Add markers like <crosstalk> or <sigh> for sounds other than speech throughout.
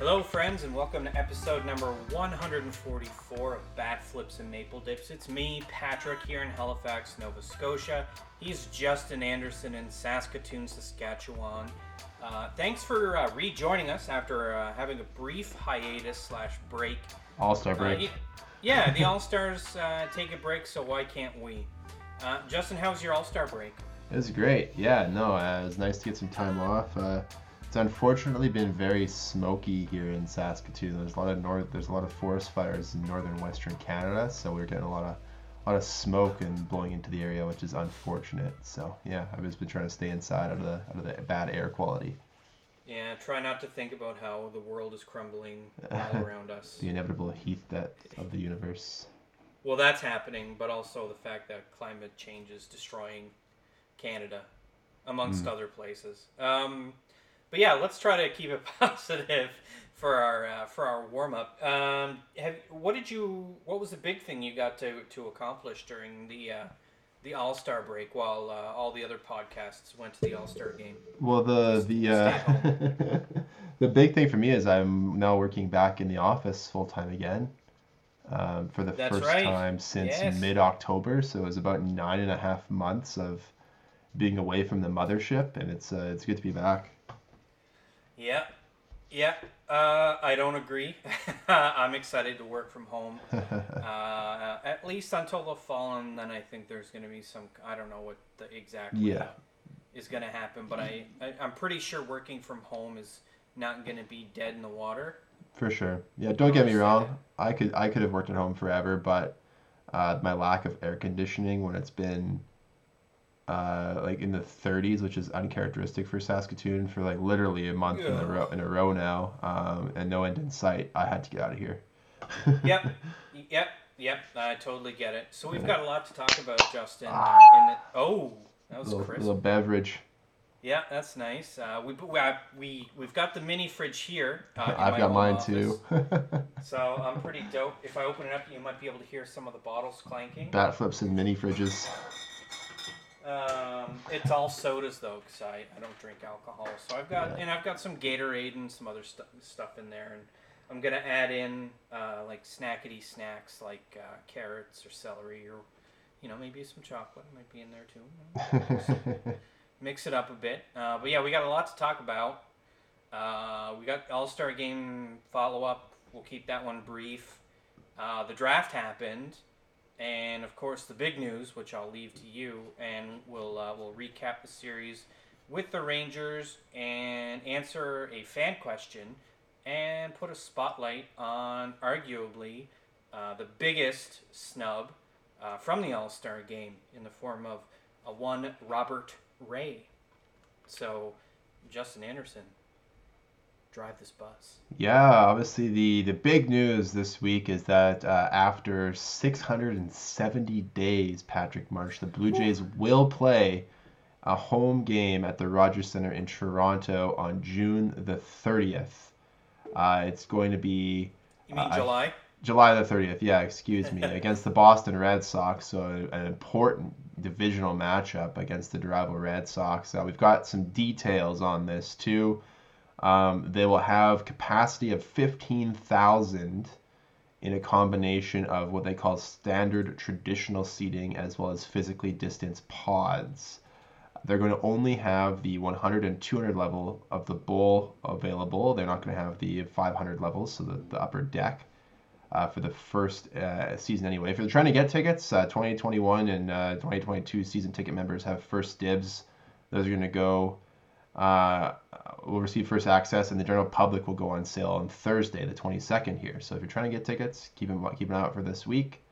Hello, friends, and welcome to episode number 144 of Bat Flips and Maple Dips. It's me, Patrick, here in Halifax, Nova Scotia. He's Justin Anderson in Saskatoon, Saskatchewan. Uh, thanks for uh, rejoining us after uh, having a brief hiatus slash break. All Star Uh, break. y- yeah, the All Stars uh, take a break, so why can't we? Uh, Justin, how's your All Star break? It was great. Yeah, no, uh, it was nice to get some time off. It's unfortunately been very smoky here in Saskatoon. There's a lot of north. There's a lot of forest fires in northern Western Canada, so we're getting a lot of, a lot of smoke and blowing into the area, which is unfortunate. So yeah, I've just been trying to stay inside out of the out of the bad air quality, Yeah, try not to think about how the world is crumbling all <laughs> around us. the inevitable heat that of the universe. Well, that's happening, but also the fact that climate change is destroying Canada, amongst other places. Um, but yeah, let's try to keep it <laughs> positive for our uh, for our warm up. Um, have what did you? What was the big thing you got to to accomplish during the uh, the All Star break while uh, all the other podcasts went to the All Star game? Well, the the uh, <laughs> the big thing for me is I'm now working back in the office full time again. Um, for the That's first right. time since Yes. mid October, so it was about nine and a half months of being away from the mothership, and it's uh, it's good to be back. Yeah, yeah. Uh, I don't agree. <laughs> I'm excited to work from home. <laughs> uh, at least until the fall, and then I think there's going to be some. I don't know what the exact Yeah. is going to happen, but I, I I'm pretty sure working from home is not going to be dead in the water. For sure. Yeah, don't get me wrong. I could I could have worked at home forever, but uh, my lack of air conditioning when it's been uh, like in the 30s, which is uncharacteristic for Saskatoon for like literally a month in a row in a row now, um, and no end in sight. I had to get out of here. <laughs> Yep, yep, yep. I totally get it. So we've got a lot to talk about, Justin. Uh, Ah. in the, oh, that was little, crisp. little beverage. Yeah, that's nice. Uh, we we we we've got the mini fridge here. Uh, I've got mine office. too. <laughs> So I'm pretty dope. If I open it up, you might be able to hear some of the bottles clanking. Bat flips and mini fridges. Um, it's all sodas though, because I, I don't drink alcohol. So I've got and I've got some Gatorade and some other stu- stuff in there, and I'm gonna add in uh, like snackety snacks like uh, carrots or celery or you know maybe some chocolate might be in there too. <laughs> Mix it up a bit. Uh, but yeah, we got a lot to talk about. Uh, we got All Star Game follow up. We'll keep that one brief. Uh, the draft happened, and of course the big news, which I'll leave to you, and we'll uh, we'll recap the series with the Rangers and answer a fan question and put a spotlight on arguably uh, the biggest snub uh, from the All Star Game in the form of a one Robert Ray. So, Justin Anderson, drive this bus. Yeah, obviously the the big news this week is that uh, after 670 days, Patrick Marsh, the Blue Jays will play a home game at the Rogers Center in Toronto on June the 30th. Uh, it's going to be You mean Uh, July? July the 30th, yeah, excuse me, <laughs> against the Boston Red Sox. So an important divisional matchup against the rival Red Sox. Uh, we've got some details on this too. Um, they will have capacity of 15,000 in a combination of what they call standard traditional seating as well as physically distanced pods. They're going to only have the 100 and 200 level of the bowl available. They're not going to have the 500 levels, so the, the upper deck uh, for the first uh, season anyway. If you're trying to get tickets, uh, 2021 and uh, 2022 season ticket members have first dibs. Those are going to go, uh, will receive first access, and the general public will go on sale on Thursday, the 22nd here. So if you're trying to get tickets, keep them keep an eye out for this week.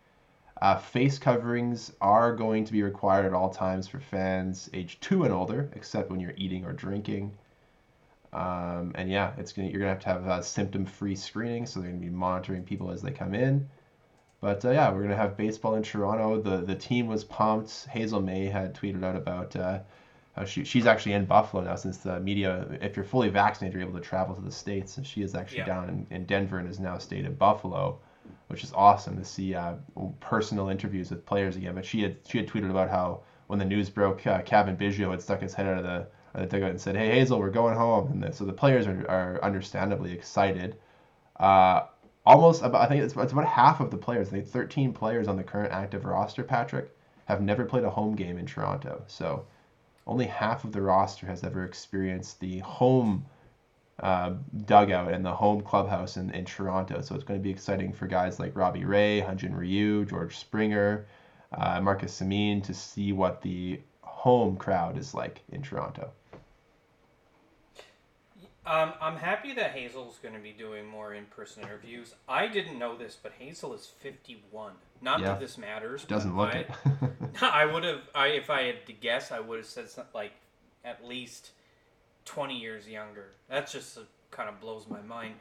Uh, face coverings are going to be required at all times for fans age two and older, except when you're eating or drinking. Um, and yeah, it's gonna you're gonna have to have uh, symptom-free screening, so they're gonna be monitoring people as they come in. But uh, yeah, we're gonna have baseball in Toronto. The the team was pumped. Hazel Mae had tweeted out about uh, she she's actually in Buffalo now since the media. If you're fully vaccinated, you're able to travel to the states, and she is actually Yeah. down in, in Denver and is now stayed in Buffalo, which is awesome to see uh, personal interviews with players again. But she had she had tweeted about how when the news broke, uh, Cavan Biggio had stuck his head out of the at the dugout and said, "Hey Hazel, we're going home." And the, so the players are, are understandably excited. Uh, almost about I think it's, it's about half of the players. I think 13 players on the current active roster, Patrick, have never played a home game in Toronto. So only half of the roster has ever experienced the home uh, dugout and the home clubhouse in, in Toronto. So it's going to be exciting for guys like Robbie Ray, Hyun-Jin Ryu, George Springer, uh, Marcus Semien to see what the home crowd is like in Toronto. Um, I'm happy that Hazel's going to be doing more in-person interviews. I didn't know this, but Hazel is 51. Not Yeah. that this matters. Doesn't look I, it. <laughs> <laughs> I would have. I if I had to guess, I would have said something like at least 20 years younger. That just uh, kind of blows my mind.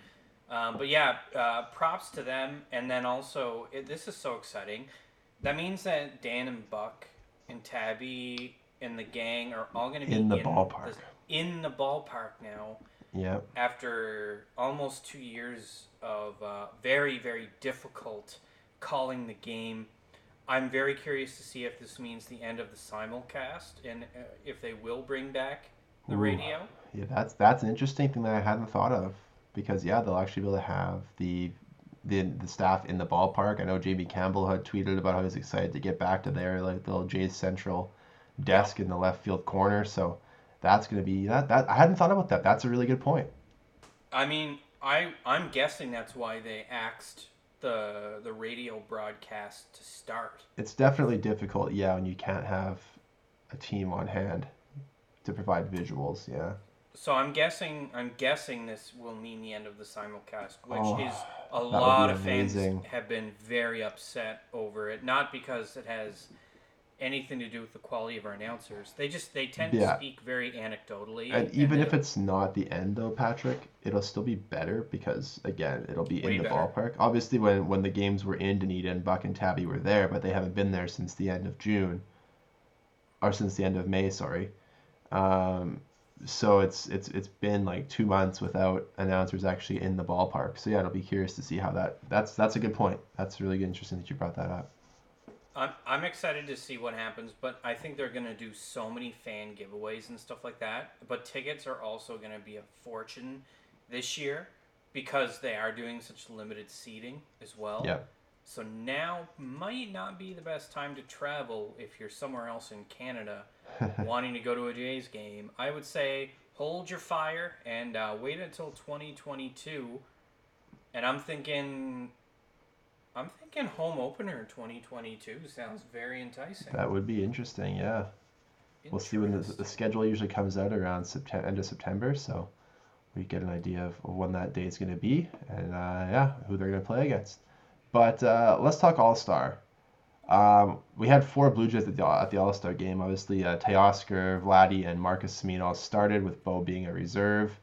Um, but yeah, uh, props to them. And then also, it, this is so exciting. That means that Dan and Buck and Tabby and the gang are all going to be In the ballpark. the- in the ballpark now yeah. after almost two years of uh, very, very difficult calling the game. I'm very curious to see if this means the end of the simulcast and uh, if they will bring back the Ooh. radio. Yeah, that's that's an interesting thing that I hadn't thought of because yeah, they'll actually be able to have the the, the staff in the ballpark. I know Jamie Campbell had tweeted about how he's excited to get back to their like the little Jays Central desk in the left field corner. So that's gonna be that that I hadn't thought about that. That's a really good point. I mean, I I'm guessing that's why they axed the the radio broadcast to start. It's definitely difficult, yeah, when you can't have a team on hand to provide visuals. Yeah. So I'm guessing I'm guessing this will mean the end of the simulcast, which Oh, is a lot of fans have been very upset over it. Not because it has anything to do with the quality of our announcers. They just they tend Yeah. to speak very anecdotally. And even if it's not the end though, Patrick, it'll still be better because again, it'll be in the better. ballpark. Obviously, when when the games were in Dunedin, Buck and Tabby were there, but they haven't been there since the end of June, or since the end of May. Sorry. Um, so it's it's it's been like two months without announcers actually in the ballpark. So yeah, it'll be curious to see how that. That's that's a good point. That's really good, interesting that you brought that up. I'm I'm excited to see what happens, but I think they're gonna do so many fan giveaways and stuff like that. But tickets are also gonna be a fortune this year because they are doing such limited seating as well. Yeah. So now might not be the best time to travel if you're somewhere else in Canada <laughs> wanting to go to a Jays game. I would say hold your fire and uh, wait until 2022. And I'm thinking, I'm thinking home opener 2022 sounds very enticing. That would be interesting. Yeah. We'll see when the, the schedule usually comes out around September, end of September, so we get an idea of when that date's going to be and uh, yeah, who they're going to play against. But uh, let's talk All Star. Um, we had four Blue Jays at the, at the All Star game. Obviously, uh, Teoscar, Vladdy, and Marcus Semien all started, with Bo being a reserve.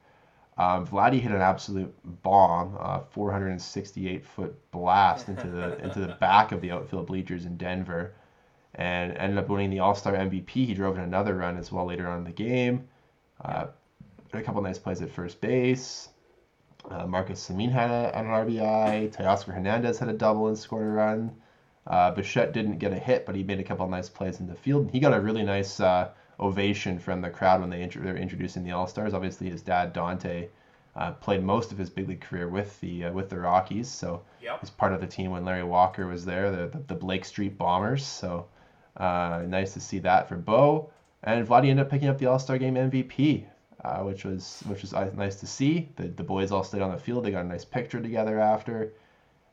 Um, Vladdy hit an absolute bomb, uh, 468 foot blast into the <laughs> into the back of the outfield bleachers in Denver and ended up winning the All Star MVP. He drove in another run as well later on in the game. Uh, a couple nice plays at first base. Uh, Marcus Semien had a, an RBI. Teoscar Hernandez had a double and scored a run. Uh, Bichette didn't get a hit, but he made a couple nice plays in the field. He got a really nice uh, ovation from the crowd when they, intro- they were introducing the All Stars. Obviously, his dad Dante uh, played most of his big league career with the uh, with the Rockies, so Yep. He's part of the team when Larry Walker was there, the, the, the Blake Street Bombers. So uh, nice to see that for Bo. And Vladdy ended up picking up the All Star Game MVP, uh, which was which was uh, nice to see. The, the boys all stayed on the field. They got a nice picture together after.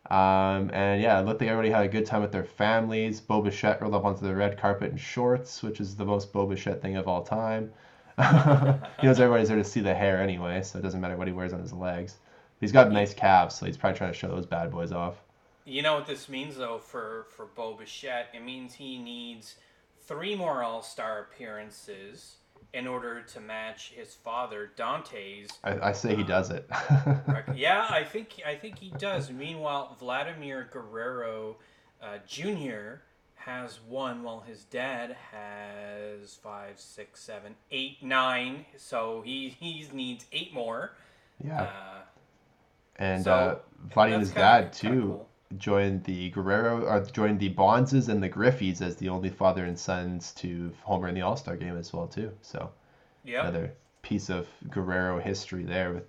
Um, and yeah, it looked like everybody had a good time with their families. Bo Bichette rolled up onto the red carpet in shorts, which is the most Bo Bichette thing of all time. <laughs> he knows everybody's there to see the hair anyway, so it doesn't matter what he wears on his legs. He's got nice calves, so he's probably trying to show those bad boys off. You know what this means though for for Bo? It means he needs three more All Star appearances in order to match his father Dante's. I, I say he does it. <laughs> yeah, I think I think he does. Meanwhile, Vladimir Guerrero uh, Jr. has one, while his dad has five, six, seven, eight, nine. So he he needs eight more. yeah, Uh, and so, uh, and his dad kinda too cool. Joined the Guerrero or joined the Bondses and the Griffeys as the only father and sons to homer in the All Star game as well too. So Yep. Another piece of Guerrero history there with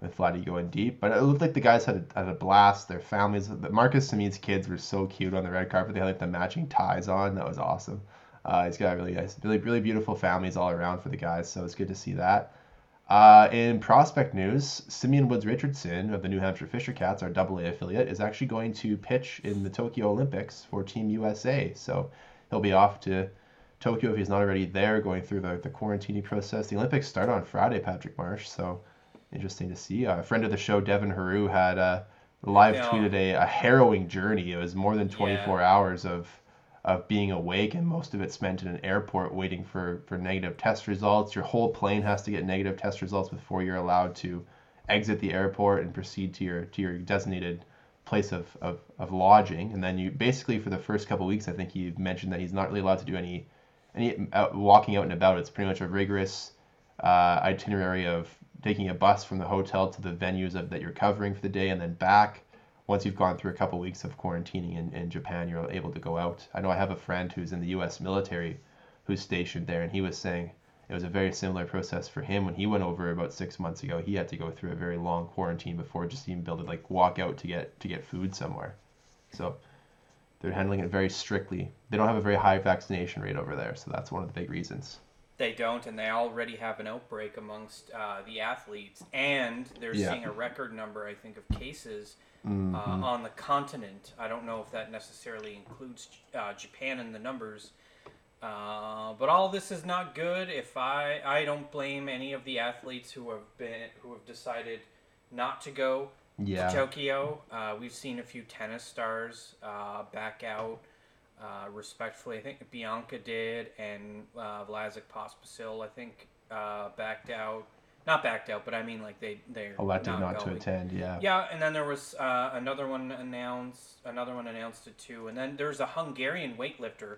with Vladdy going deep. But it looked like the guys had a, had a blast. Their families, Marcus Semien's kids were so cute on the red carpet. They had like the matching ties on. That was awesome. Uh, he's got really nice, really really beautiful families all around for the guys. So it's good to see that. Uh, in prospect news, Simeon Woods Richardson of the New Hampshire Fisher Cats, our AA affiliate, is actually going to pitch in the Tokyo Olympics for Team USA. So he'll be off to Tokyo if he's not already there, going through the, the quarantining process. The Olympics start on Friday, Patrick Marsh. So interesting to see. Uh, a friend of the show, Devin Heroux, had uh, live Yeah. tweeted a, a harrowing journey. It was more than 24 hours of of being awake, and most of it spent in an airport waiting for for negative test results. Your whole plane has to get negative test results before you're allowed to exit the airport and proceed to your to your designated place of, of, of lodging. And then you basically for the first couple weeks, I think he mentioned that he's not really allowed to do any any out, walking out and about. It's pretty much a rigorous uh, itinerary of taking a bus from the hotel to the venues of, that you're covering for the day and then back. Once you've gone through a couple weeks of quarantining in, in Japan, you're able to go out. I know I have a friend who's in the U.S. military who's stationed there, and he was saying it was a very similar process for him when he went over about six months ago. He had to go through a very long quarantine before just even able to like walk out to get to get food somewhere. So they're handling it very strictly. They don't have a very high vaccination rate over there, so that's one of the big reasons. They don't, and they already have an outbreak amongst uh, the athletes, and they're Yeah. seeing a record number, I think, of cases Mhm. uh, on the continent. I don't know if that necessarily includes uh, Japan in the numbers, uh, but all this is not good. If I I don't blame any of the athletes who have been who have decided not to go yeah. to Tokyo. Uh, we've seen a few tennis stars uh, back out uh, respectfully. I think Bianca did, and uh, Vasek Pospisil, I think, uh, backed out. Not backed out, but I mean like they they elected not, not to attend. Yeah. Yeah, and then there was uh, another one announced. Another one announced it too, and then there's a Hungarian weightlifter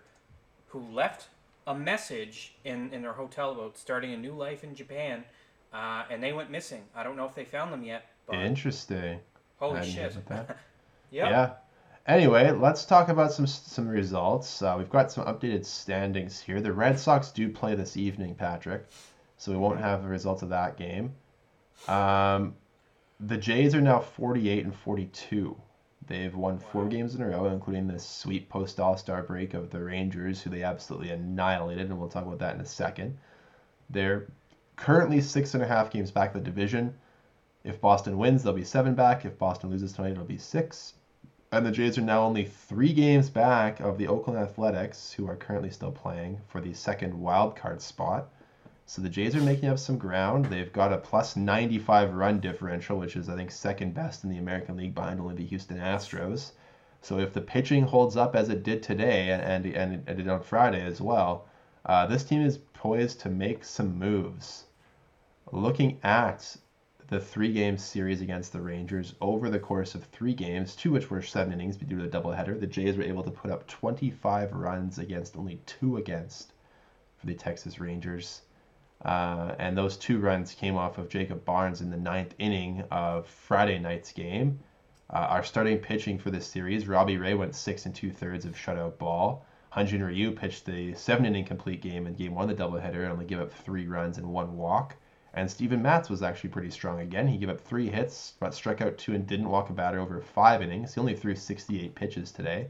who left a message in in their hotel about starting a new life in Japan, uh, and they went missing. I don't know if they found them yet. But Interesting. holy I didn't hear shit! that. <laughs> Yeah. Anyway, let's talk about some some results. Uh, we've got some updated standings here. The Red Sox do play this evening, Patrick, so we won't have the results of that game. Um, the Jays are now 48 and 42. They've won four Wow. games in a row, including this sweet post All Star break of the Rangers, who they absolutely annihilated, and we'll talk about that in a second. They're currently six and a half games back in the division. If Boston wins, they'll be seven back. If Boston loses tonight, it'll be six. And the Jays are now only three games back of the Oakland Athletics, who are currently still playing for the second wild card spot. So the Jays are making up some ground. They've got a plus 95 run differential, which is, I think, second best in the American League behind only the Houston Astros. So if the pitching holds up as it did today and, and, and it did on Friday as well, uh, this team is poised to make some moves. Looking at the three game series against the Rangers over the course of three games, two which were seven innings due to the doubleheader, the Jays were able to put up 25 runs against only two against for the Texas Rangers. Uh, and those two runs came off of Jacob Barnes in the ninth inning of Friday night's game. Uh, our starting pitching for this series, Robbie Ray went six and two thirds of shutout ball. Hyunjin Ryu pitched the seven inning complete game in game one the doubleheader and only gave up three runs and one walk. And Steven Matz was actually pretty strong again. He gave up three hits, but struck out two and didn't walk a batter over five innings. He only threw 68 pitches today.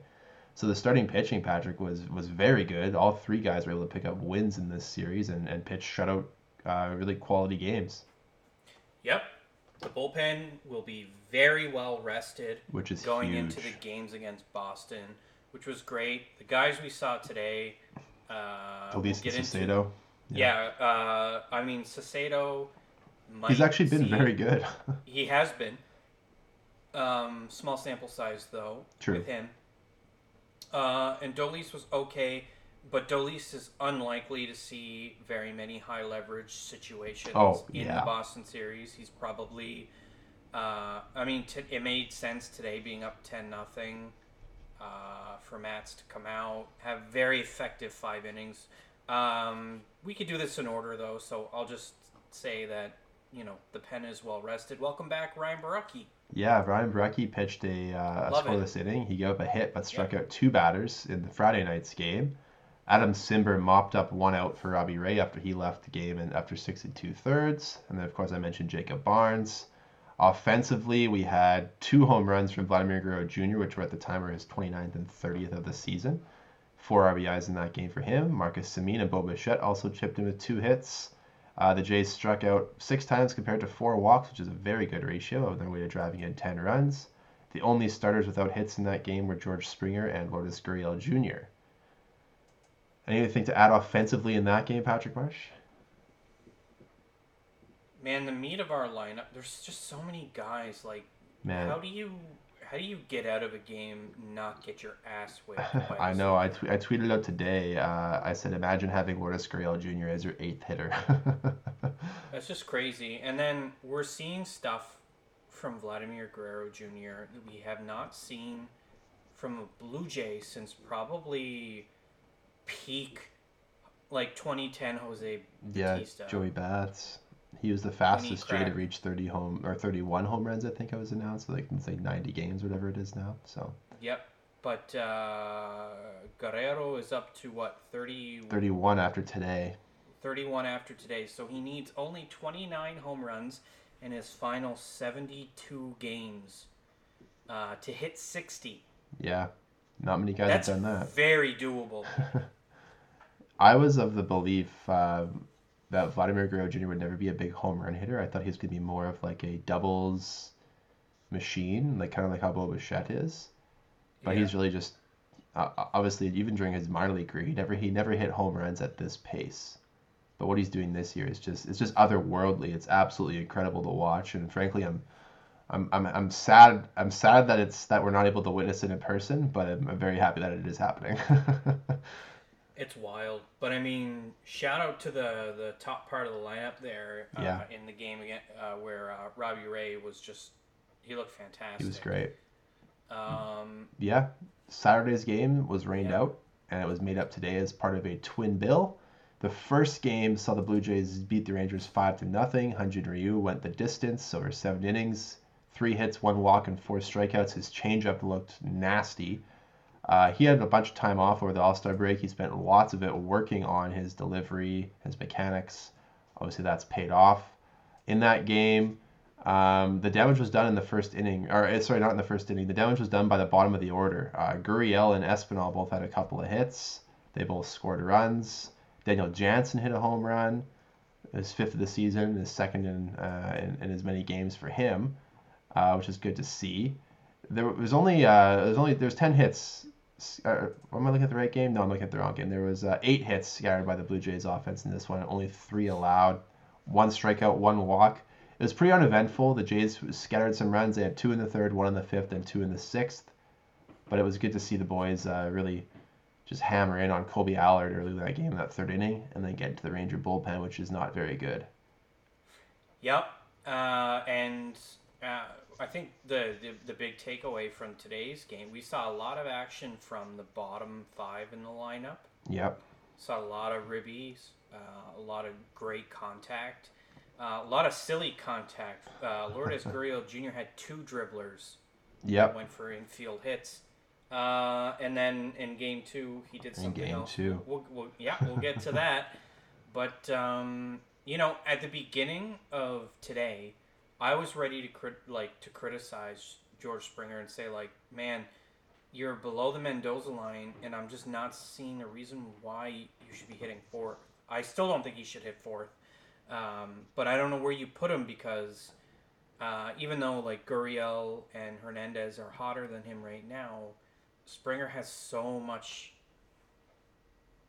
So the starting pitching, Patrick, was was very good. All three guys were able to pick up wins in this series and, and pitch shutout uh, really quality games, Yep. The bullpen will be very well rested which is going huge. into the games against Boston, which was great. The guys we saw today. Uh, we'll Talisa Yeah, uh, I mean. Might He's actually been see- very good. <laughs> He has been. Um, small sample size though True. with him. Uh, and Dolis was okay, but Dolis is unlikely to see very many high leverage situations Oh, in yeah. the Boston series. He's probably. Uh, I mean, t- it made sense today being up ten nothing. Uh, for Matz to come out, have very effective five innings. Um, we could do this in order though, so I'll just say that you know the pen is well rested. Welcome back, Ryan Borucki. Yeah, Ryan Borucki pitched a, uh, a Love it. scoreless inning. He gave up a hit but struck out two batters in the Friday night's game. Adam Cimber mopped up one out for Robbie Ray after he left the game and after six and two thirds. And then, of course, I mentioned Jacob Barnes. Offensively, we had two home runs from Vladimir Guerrero Jr., which were at the time were his 29th and 30th of the season. Four RBIs in that game for him. Marcus Semien and Bo Bichette also chipped in with two hits. Uh, the Jays struck out six times compared to four walks, which is a very good ratio of their way to driving in 10 runs. The only starters without hits in that game were George Springer and Lourdes Gurriel Jr. Anything to add offensively in that game, Patrick Marsh? Man, the meat of our lineup. There's just so many guys. Like, Man, how do you how do you get out of a game not get your ass <laughs> whipped? I know. I, I tweeted out today. Uh, I said, imagine having Lourdes Gurriel Jr. as your eighth hitter. <laughs> That's just crazy. And then we're seeing stuff from Vladimir Guerrero Jr. that we have not seen from a Blue Jay since probably peak like 2010 Jose yeah, Bautista. Joey Bats. He was the fastest Jay to reach 30 home or 31 home runs. I think I was announced. Like it's like 90 games, whatever it is now. So Yep. But uh, Guerrero is up to what 30, 31 after today. 31 after today, so he needs only 29 home runs in his final 72 games uh, to hit 60. Yeah, not many guys That's have done that. very doable. <laughs> I was of the belief um, that Vladimir Guerrero Jr. would never be a big home run hitter. I thought he was going to be more of like a doubles machine, like kind of like how Bo Bichette is. But Yeah. he's really just uh, obviously even during his minor league career, he never he never hit home runs at this pace. But what he's doing this year is just it's just otherworldly. It's absolutely incredible to watch, and frankly, I'm. I'm, I'm, I'm sad I'm sad that it's that we're not able to witness it in person, but I'm, I'm very happy that it is happening. <laughs> It's wild, but I mean, shout out to the the top part of the lineup there uh, Yeah. in the game again, uh, where uh, Robbie Ray was just he looked fantastic. he was great. Um, yeah, Saturday's game was rained Yeah. out, and it was made up today as part of a twin bill. The first game saw the Blue Jays beat the Rangers five to nothing. Hyunjin Ryu went the distance over seven innings, three hits, one walk, and four strikeouts. His changeup looked nasty. Uh, he had a bunch of time off over the All Star break. He spent lots of it working on his delivery, his mechanics. Obviously, that's paid off. In that game, um, the damage was done in the first inning, or eh, sorry, not in the first inning. The damage was done by the bottom of the order. Uh, Gurriel and Espinal both had a couple of hits. They both scored runs. Daniel Jansen hit a home run, his fifth of the season, his second in uh, in, in as many games for him, uh, which is good to see. There was only uh, there's only there's ten hits. Uh, am I looking at the right game? No, I'm looking at the wrong game. There was uh, eight hits scattered by the Blue Jays offense in this one. Only three allowed. One strikeout, one walk. It was pretty uneventful. The Jays scattered some runs. They had two in the third, one in the fifth, and two in the sixth. But it was good to see the boys uh, really just hammer in on Kolby Allard early in that game, that third inning, and then get into the Ranger bullpen, which is not very good. Yep. Uh, and uh, I think the, the the big takeaway from today's game, we saw a lot of action from the bottom five in the lineup. Yep. Saw a lot of ribbies, uh, a lot of great contact, uh, a lot of silly contact. Uh, Lourdes <laughs> Gurriel Jr. had two dribblers Yep. went for infield hits. Uh, and then in game two, he did In something game else. two. We'll, we'll, yeah, we'll get to <laughs> that. But um, you know, at the beginning of today, I was ready to crit- like to criticize George Springer and say like, man, you're below the Mendoza line, and I'm just not seeing a reason why you should be hitting fourth. I still don't think he should hit fourth, um, but I don't know where you put him because uh, even though like Gurriel and Hernandez are hotter than him right now, Springer has so much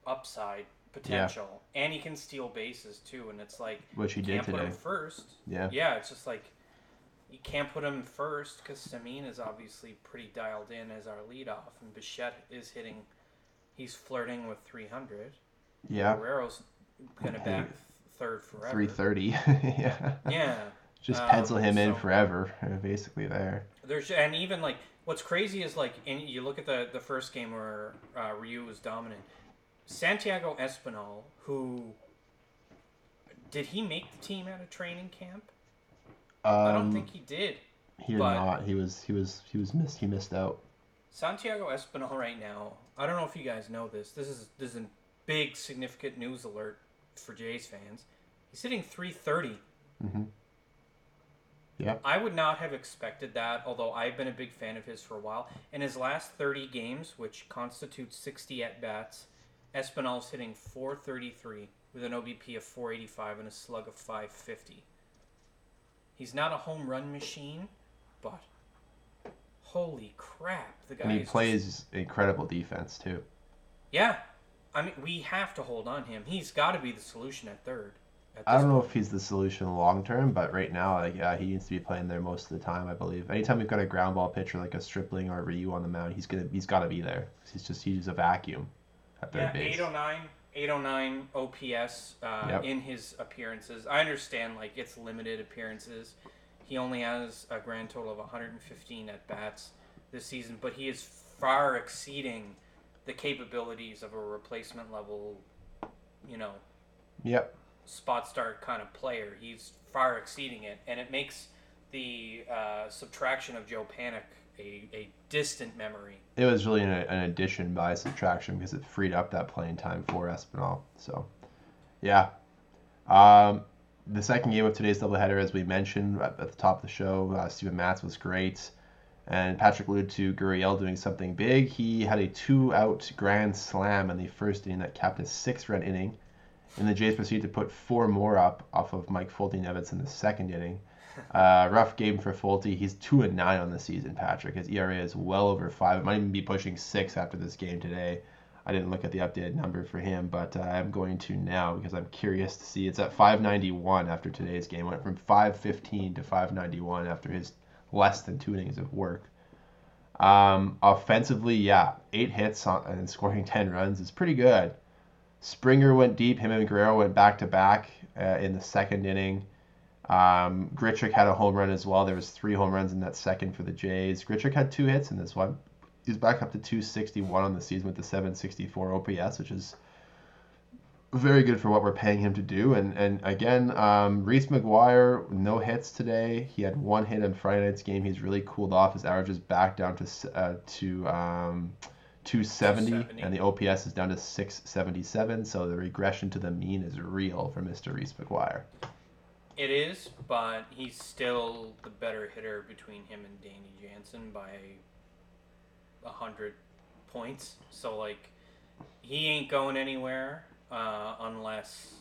upside potential, and he can steal bases too. And it's like Which he you did can't put today. him first. Yeah. Yeah, it's just like you can't put him first because Semien is obviously pretty dialed in as our leadoff, and Bichette is hitting. He's flirting with 300. Yeah. Guerrero's gonna bat third forever. 330. <laughs> yeah. Yeah. Just Um, pencil him in forever, <laughs> basically there. There's and even like what's crazy is like and you look at the the first game where uh, Ryu was dominant. Santiago Espinal, who did he make the team out of training camp? Um, I don't think he did. he did not. He was he was he was missed. He missed out. Santiago Espinal right now. I don't know if you guys know this. This is this is a big significant news alert for Jays fans. He's hitting 330. hmm Yeah. I would not have expected that, although I've been a big fan of his for a while. In his last 30 games, which constitutes 60 at bats, Espinal's hitting 433 with an OBP of 485 and a slug of 550. He's not a home run machine, but holy crap, the guy And he is just- plays incredible defense too. Yeah, I mean we have to hold on him. He's got to be the solution at third. At I don't know if he's the solution long term, but right now, like, yeah, he needs to be playing there most of the time. I believe. Anytime we've got a ground ball pitcher like a Stripling or a Ryu on the mound, he's gonna he's got to be there. He's just he's a vacuum at third Yeah, base. 809, 809 OPS uh, Yep. in his appearances. I understand like it's limited appearances. He only has a grand total of 115 at bats this season, but he is far exceeding the capabilities of a replacement level, you know, Yep. spot start kind of player. He's far exceeding it, and it makes the uh, subtraction of Joe Panik a, a distant memory. It was really an, an addition by subtraction because it freed up that playing time for Espinal. So, yeah. Um, the second game of today's doubleheader, as we mentioned at, at the top of the show, uh, Steven Matz was great. And Patrick alluded to Gurriel doing something big. He had a two out grand slam in the first inning that capped a six run inning. And the Jays proceeded to put four more up off of Mike Foltynewicz in the second inning. Uh, rough game for Folty. He's two and nine on the season, Patrick. His ERA is well over five. It might even be pushing six after this game today. I didn't look at the updated number for him, but uh, I'm going to now because I'm curious to see. It's at 591 after today's game. Went from 515 to 591 after his less than two innings of work. Um, offensively, yeah, eight hits on, and scoring <laughs> 10 runs is pretty good. Springer went deep. Him and Guerrero went back to back uh, in the second inning. Um, Grichuk had a home run as well. There was three home runs in that second for the Jays. Grichuk had two hits in this one. He's back up to 261 on the season with the 764 OPS, which is very good for what we're paying him to do. And and again, um, Reese McGuire, no hits today. He had one hit in Friday night's game. He's really cooled off. His average is back down to uh, to um, 270, 270. and the OPS is down to 677. So the regression to the mean is real for Mr. Reese McGuire. It is, but he's still the better hitter between him and Danny Jansen by a hundred points. So like, he ain't going anywhere uh, unless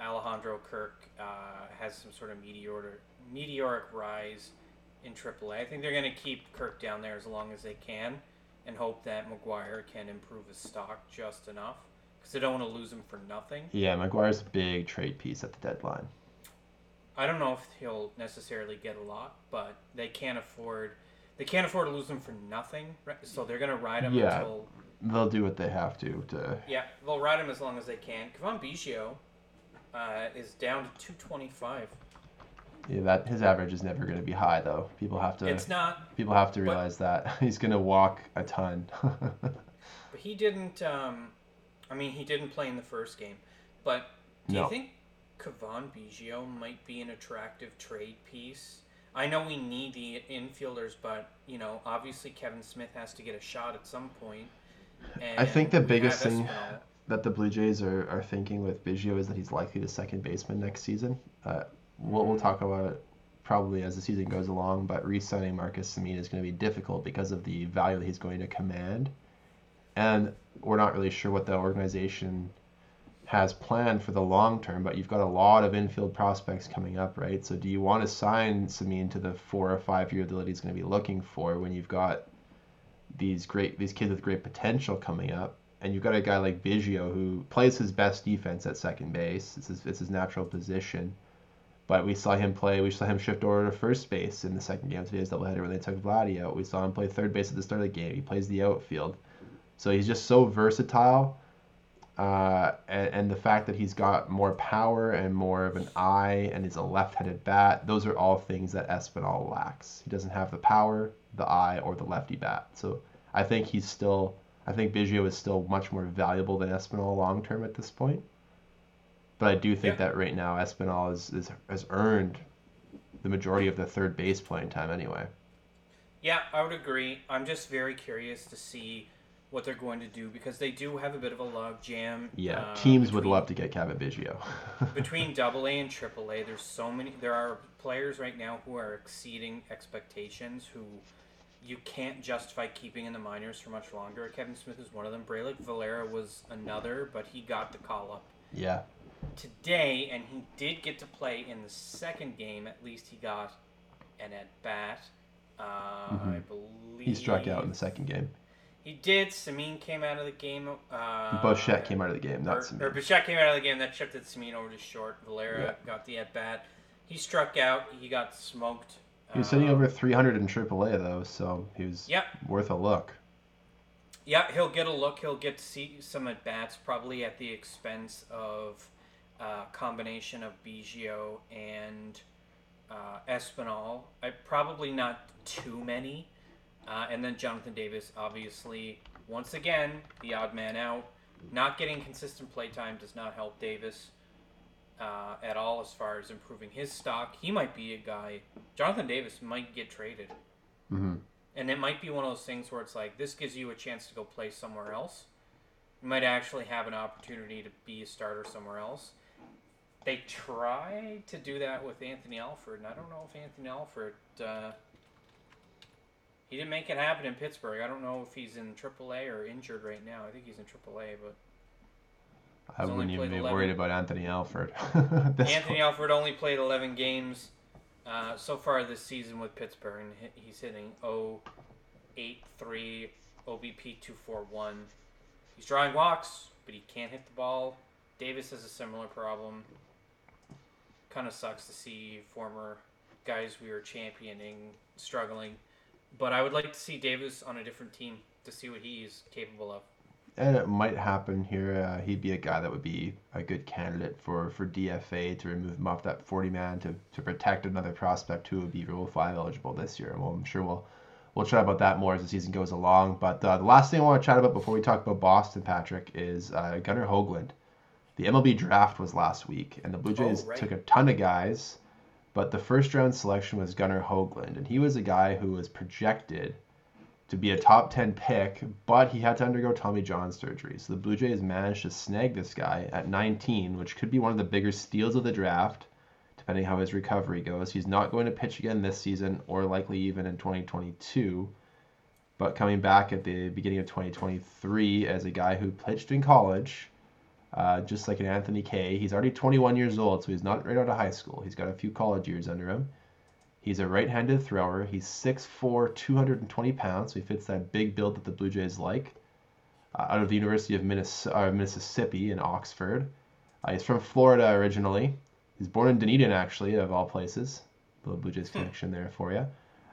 Alejandro Kirk uh, has some sort of meteoric meteoric rise in AAA. I think they're gonna keep Kirk down there as long as they can, and hope that McGuire can improve his stock just enough because they don't want to lose him for nothing. Yeah, McGuire's a big trade piece at the deadline. I don't know if he'll necessarily get a lot, but they can't afford they can't afford to lose him for nothing. right? So they're gonna ride him Yeah. until They'll do what they have to to yeah they'll ride him as long as they can. Cavan Biggio uh, is down to two twenty five. Yeah, that his average is never going to be high though. People have to It's not, people have to but- realize that <laughs> he's going to walk a ton. <laughs> but he didn't. Um, I mean, he didn't play in the first game. But do No. you think Cavan Biggio might be an attractive trade piece? I know we need the infielders, but you know, obviously Kevin Smith has to get a shot at some point. I think the biggest thing- that the Blue Jays are, are thinking with Biggio is that he's likely the second baseman next season. Uh, we'll, we'll talk about it probably as the season goes along, but re-signing Marcus Semien is going to be difficult because of the value that he's going to command. And we're not really sure what the organization has planned for the long term, but you've got a lot of infield prospects coming up, right? So do you want to sign Semien to the four or five year deal that he's going to be looking for when you've got these great these kids with great potential coming up, and you've got a guy like Biggio who plays his best defense at second base. It's his, it's his natural position. But we saw him play. We saw him shift over to first base in the second game of today's doubleheader when they took Vladdy out. We saw him play third base at the start of the game. He plays the outfield, so he's just so versatile. Uh, and, and the fact that he's got more power and more of an eye and he's a left-handed bat, those are all things that Espinal lacks. He doesn't have the power, the eye, or the lefty bat. So I think he's still, I think Biggio is still much more valuable than Espinal long term at this point. But I do think Yeah. that right now Espinal is, is, has earned the majority of the third base playing time anyway. Yeah, I would agree. I'm just very curious to see what they're going to do because they do have a bit of a log jam. Yeah, uh, teams would love to get Kevin Biggio. <laughs> between double A and triple A, there's so many. There are players right now who are exceeding expectations who you can't justify keeping in the minors for much longer. Kevin Smith is one of them. Breyvic Valera was another, but he got the call up yeah, today, and he did get to play in the second game. At least he got an at bat. Uh, I believe Mm-hmm. he struck out in the second game. He did. Semien came out of the game. Uh, Bichette came out of the game, not or, Samir. or Bichette came out of the game. That shifted Semien over to short. Valera Yeah. got the at bat. He struck out. He got smoked. He was sitting Uh, over 300 in AAA though, so he was Yep. worth a look. Yeah, he'll get a look. He'll get to see some at bats, probably at the expense of uh, combination of Biggio and uh, Espinal. I, probably not too many. Uh, and then Jonathan Davis, obviously, once again, the odd man out. Not getting consistent play time does not help Davis uh, at all as far as improving his stock. He might be a guy. Jonathan Davis might get traded. hmm And it might be one of those things where it's like this gives you a chance to go play somewhere else. You might actually have an opportunity to be a starter somewhere else. They try to do that with Anthony Alford, and I don't know if Anthony Alford. Uh, he didn't make it happen in Pittsburgh. I don't know if he's in AAA or injured right now. I think he's in AAA, but I wouldn't even be 11. worried about Anthony Alford. <laughs> Anthony point. Alford only played 11 games uh, so far this season with Pittsburgh, and he's hitting 0.83 OBP 241. He's drawing walks, but he can't hit the ball. Davis has a similar problem. Kind of sucks to see former guys we were championing struggling, but I would like to see Davis on a different team to see what he's capable of. And it might happen here. Uh, he'd be a guy that would be a good candidate for, for DFA to remove him off that 40 man to, to protect another prospect who would be Rule 5 eligible this year. Well, I'm sure we'll we'll chat about that more as the season goes along. But uh, the last thing I want to chat about before we talk about Boston, Patrick, is uh, Gunnar Hoglund. The MLB draft was last week, and the Blue Jays right. took a ton of guys, but the first round selection was Gunnar Hoglund, and he was a guy who was projected to be a top 10 pick, but he had to undergo Tommy John surgery. So the Blue Jays managed to snag this guy at 19, which could be one of the bigger steals of the draft, depending how his recovery goes. He's not going to pitch again this season or likely even in 2022, but coming back at the beginning of 2023 as a guy who pitched in college. Uh, just like an Anthony Kay, he's already 21 years old, so he's not right out of high school. He's got a few college years under him. He's a right-handed thrower. He's 6'4", 220 pounds, so he fits that big build that the Blue Jays like. Uh, out of the University of Minnes- uh, Mississippi in Oxford. Uh, he's from Florida originally. He's born in Dunedin, actually, of all places. Little Blue Jays connection there for you.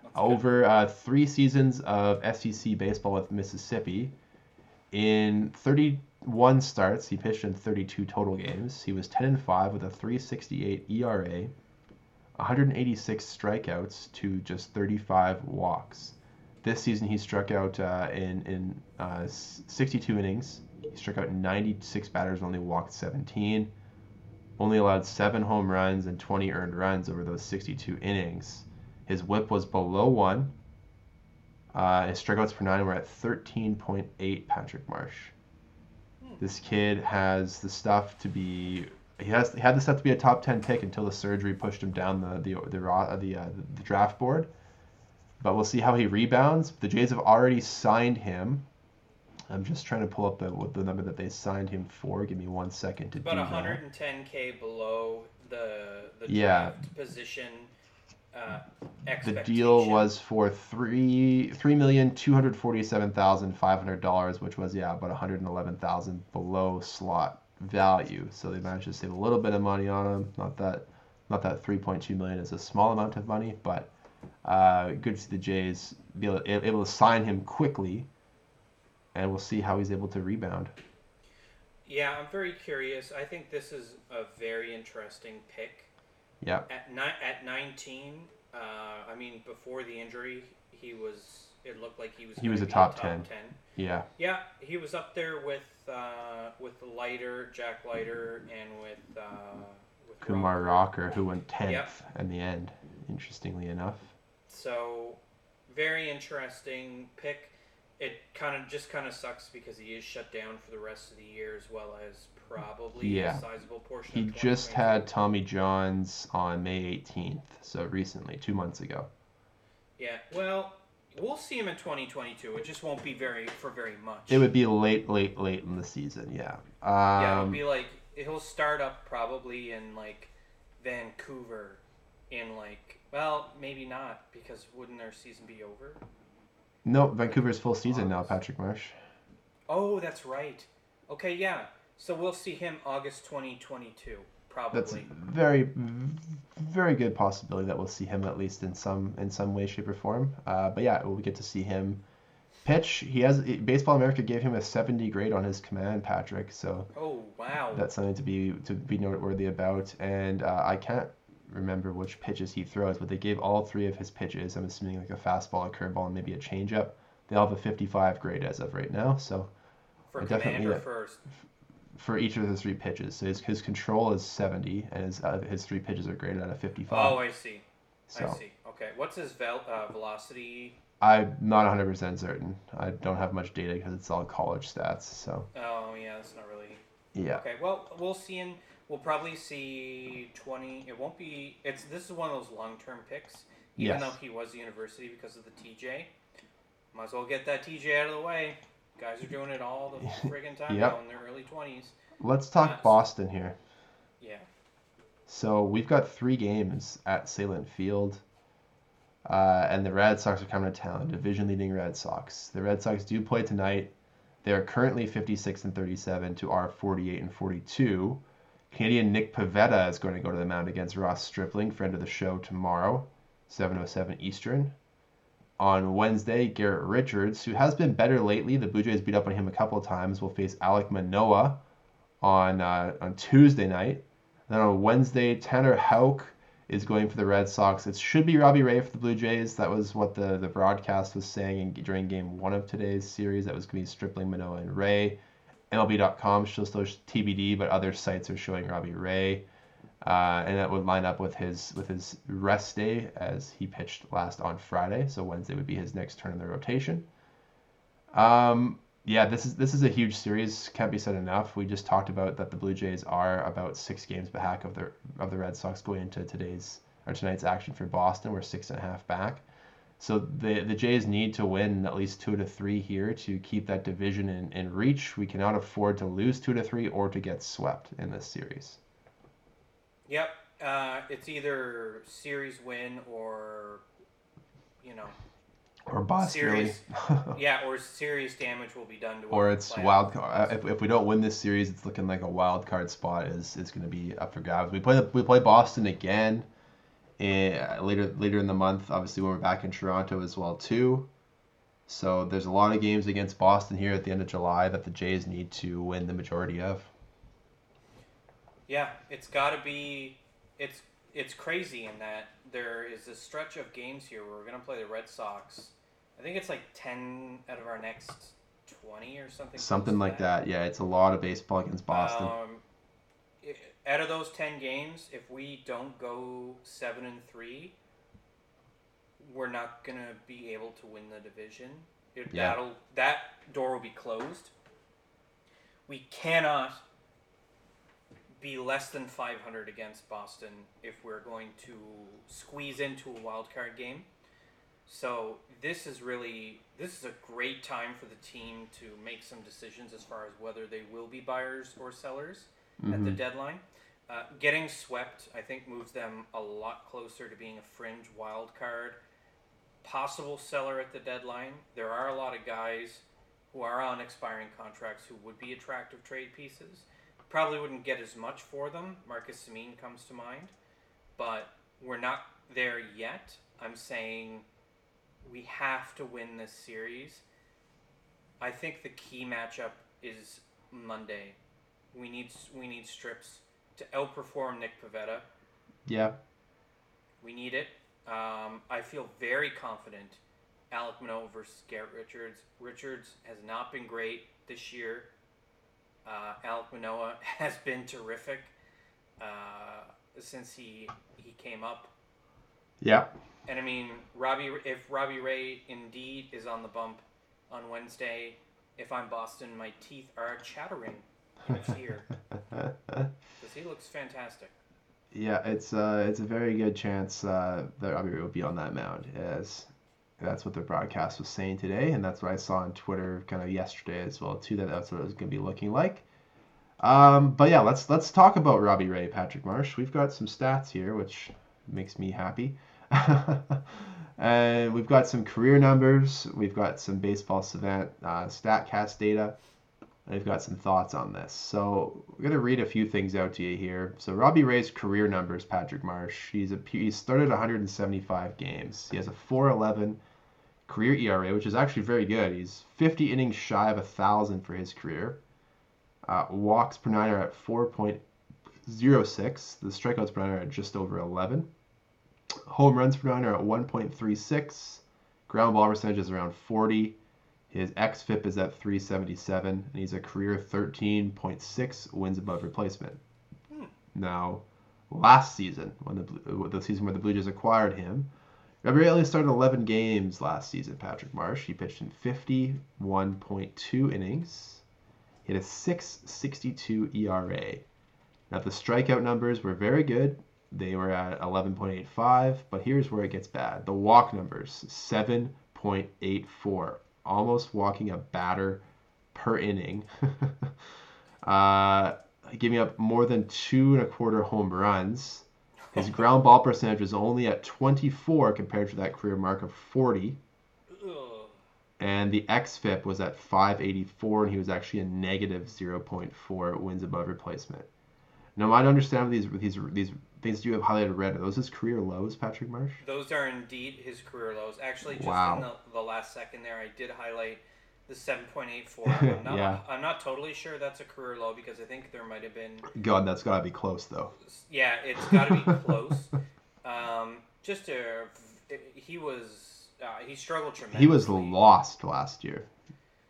That's. Over uh, three seasons of SEC baseball with Mississippi, in 31 starts, he pitched in 32 total games. He was 10 and 5 with a 368 ERA, 186 strikeouts to just 35 walks. This season, he struck out uh, in in uh, 62 innings. He struck out 96 batters, only walked 17. Only allowed seven home runs and 20 earned runs over those 62 innings. His WHIP was below one. Uh, his strikeouts per nine were at 13.8. Patrick Marsh. This kid has the stuff to be. He has he had the stuff to be a top 10 pick until the surgery pushed him down the the the ro- the, uh, the draft board. But we'll see how he rebounds. The Jays have already signed him. I'm just trying to pull up the the number that they signed him for. Give me one second to About do that. 110k below the the Yeah. draft position uh, The deal was for three three million two hundred forty seven thousand five hundred dollars, which was yeah about one hundred and eleven thousand below slot value. So they managed to save a little bit of money on him. Not that not that three point two million is a small amount of money, but uh, good to see the Jays be able, able to sign him quickly, and we'll see how he's able to rebound. Yeah, I'm very curious. I think this is a very interesting pick. Yeah, At ni- at 19, uh, I mean, before the injury, he was. It looked like he was. He was a be top 10. yeah, Yeah, he was up there with uh, with Leiter, Jack Leiter, and with uh, with Kumar Rock. Rocker, who went tenth Yep. in the end. Interestingly enough. So, very interesting pick. It kind of just kind of sucks because he is shut down for the rest of the year as well as probably Yeah. a sizable portion. He just had Tommy Johns on May 18th, so recently, two months ago. Yeah, well, we'll see him in 2022. It just won't be very for very much. It would be late, late, late in the season. Yeah. Yeah, it Um, would be like he'll start up probably in like Vancouver, in like well maybe not because wouldn't their season be over? no, Vancouver's full season now, Patrick Marsh. Oh, that's right. Okay, yeah. So we'll see him August 2022 probably. That's very, very good possibility that we'll see him at least in some in some way, shape, or form. Uh, but yeah, we'll get to see him pitch. He has Baseball America gave him a 70 grade on his command, Patrick. So Oh wow. that's something to be to be noteworthy about. And uh, I can't remember which pitches he throws, but they gave all three of his pitches. I'm assuming like a fastball, a curveball, and maybe a changeup. They all have a 55 grade as of right now. So for definitely commander get- first. For each of the three pitches, so his, his control is 70, and his uh, his three pitches are graded at a 55. Oh, I see. so I see. Okay. What's his vel- uh, velocity? I'm not 100% certain. I don't have much data because it's all college stats. So Oh yeah, that's not really yeah, Okay, well, we'll see in. We'll probably see twenty. It won't be. It's this is one of those long-term picks. Even Yes. though he was the university because of the TJ, might as well get that TJ out of the way. Guys are doing it all the <laughs> friggin' time Yep. now in their early twenties. let's talk Yes. Boston here. Yeah. So we've got three games at Sahlen Field, uh, and the Red Sox are coming to town. Division leading Red Sox. The Red Sox do play tonight. They are currently 56 and 37 to our 48 and 42. Canadian Nick Pivetta is going to go to the mound against Ross Stripling, friend of the show, tomorrow, 7:07 Eastern. On Wednesday, Garrett Richards, who has been better lately, the Blue Jays beat up on him a couple of times, will face Alek Manoah on uh, on Tuesday night. Then on Wednesday, Tanner Houck is going for the Red Sox. It should be Robbie Ray for the Blue Jays. That was what the, the broadcast was saying in, during game one of today's series. That was going to be Stripling, Manoah, and Ray. MLB.com shows those TBD, but other sites are showing Robbie Ray. Uh, and that would line up with his with his rest day as he pitched last on Friday. So Wednesday would be his next turn in the rotation. Um, yeah, this is this is a huge series. Can't be said enough. We just talked about that the Blue Jays are about six games back of the of the Red Sox going into today's or tonight's action for Boston. We're six and a half back. So the the Jays need to win at least two to three here to keep that division in, in reach. We cannot afford to lose two to three or to get swept in this series. Yep. Uh, it's either series win or, you know, Or really. Series. <laughs> yeah, or serious damage will be done to. Us. Or it's wild card. uh. If, if we don't win this series, it's looking like a wild card spot is, is going to be up for grabs. We play we play Boston again in, later later in the month. Obviously, when we're back in Toronto as well too. So there's a lot of games against Boston here at the end of July that the Jays need to win the majority of. Yeah, it's got to be. It's it's crazy in that there is a stretch of games here where we're gonna play the Red Sox. I think it's like ten out of our next twenty or something. Something like that. Yeah, it's a lot of baseball against Boston. Um, out of those ten games, if we don't go seven and three, we're not gonna be able to win the division. It, Yeah. That'll that door will be closed. We cannot be less than 500 against Boston if we're going to squeeze into a wild card game. So this is really this is a great time for the team to make some decisions as far as whether they will be buyers or sellers at the Mhm. deadline. Uh, getting swept, I think, moves them a lot closer to being a fringe wild card, possible seller at the deadline. There are a lot of guys who are on expiring contracts who would be attractive trade pieces. Probably wouldn't get as much for them. Marcus Semien comes to mind, but we're not there yet. I'm saying we have to win this series. I think the key matchup is Monday. We need we need strips to outperform Nick Pivetta. Yeah. We need it. Um, I feel very confident. Alek Manoah versus Garrett Richards. Richards has not been great this year. Uh, Alek Manoah <laughs> has been terrific uh, since he he came up. Yeah. And I mean, Robbie, if Robbie Ray indeed is on the bump, on Wednesday. If I'm Boston, my teeth are chattering in fear because he looks fantastic. Yeah, it's uh, it's a very good chance uh, that Robbie Ray will be on that mound, as that's what the broadcast was saying today, and that's what I saw on Twitter kind of yesterday as well too. That that's what it was going to be looking like. Um, but yeah, let's let's talk about Robbie Ray, Patrick Marsh. We've got some stats here, which makes me happy. <laughs> and we've got some career numbers. We've got some baseball savant uh, Statcast data. I've got some thoughts on this. So we're gonna read a few things out to you here. So Robbie Ray's career numbers, Patrick Marsh. He's a he's started 175 games. He has a 4.11 career ERA, which is actually very good. He's 50 innings shy of a thousand for his career. Uh, walks per nine are at 4.06. The strikeouts per nine are at just over 11. Home runs per nine are at 1.36. Ground ball percentage is around 40. His xFIP is at 377, and he's a career 13.6 wins above replacement. Hmm. Now, last season, when the the season where the Blue Jays acquired him, only started 11 games last season. Patrick Marsh, he pitched in 51.2 innings. He had a 6.62 ERA. Now the strikeout numbers were very good. They were at 11.85, but here's where it gets bad. The walk numbers 7.84 almost walking a batter per inning, <laughs> uh, giving up more than two and a quarter home runs. His ground ball percentage was only at 24 compared to that career mark of 40. And the xFIP was at 584, and he was actually a negative 0.4 wins above replacement. Now, I understand these these these things you have highlighted red. Are those his career lows, Patrick Marsh? Those are indeed his career lows. Actually, just wow. in the, the last second there, I did highlight the 7.84. <laughs> I'm not, yeah. I'm not totally sure that's a career low because I think there might have been. God, that's got to be close, though. Yeah, it's got to be <laughs> close. Um, just to. He was. Uh, he struggled tremendously. He was lost last year.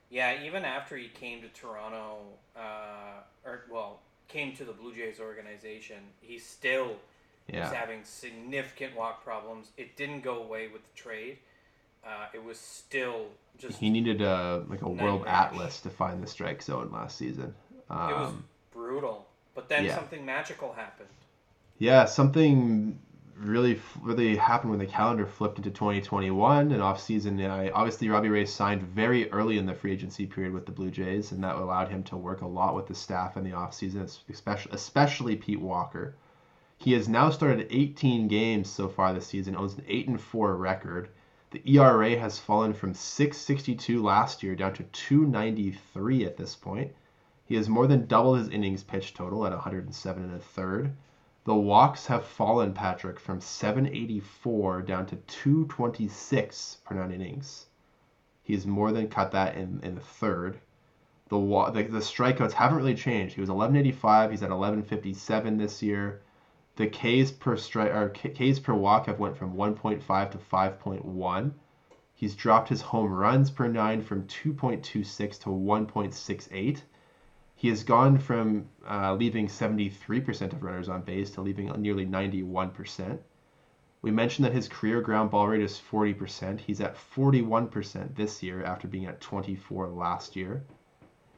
Yeah, even after he came to Toronto, uh, or, well, came to the Blue Jays organization, he still yeah. was having significant walk problems. It didn't go away with the trade. Uh, it was still just. He needed a like a world atlas to find the strike zone last season. Um, it was um, brutal, but then yeah. something magical happened. Yeah, something really really happened when the calendar flipped into 2021 and off season. Uh, obviously, Robbie Ray signed very early in the free agency period with the Blue Jays, and that allowed him to work a lot with the staff in the off season, especially especially Pete Walker. He has now started 18 games so far this season, owns an 8 and 4 record. The ERA has fallen from 662 last year down to 293 at this point. He has more than doubled his innings pitched total at 107 and a third. The walks have fallen, Patrick, from 784 down to 226 per nine innings. He's more than cut that in, in the third. The, the the strikeouts haven't really changed. He was 1185. He's at 1157 this year. The Ks per strike or Ks per walk have went from 1.5 to 5.1. He's dropped his home runs per nine from 2.26 to 1.68 he has gone from uh, leaving 73% of runners on base to leaving nearly 91%. We mentioned that his career ground ball rate is 40%. He's at 41% this year after being at 24 last year.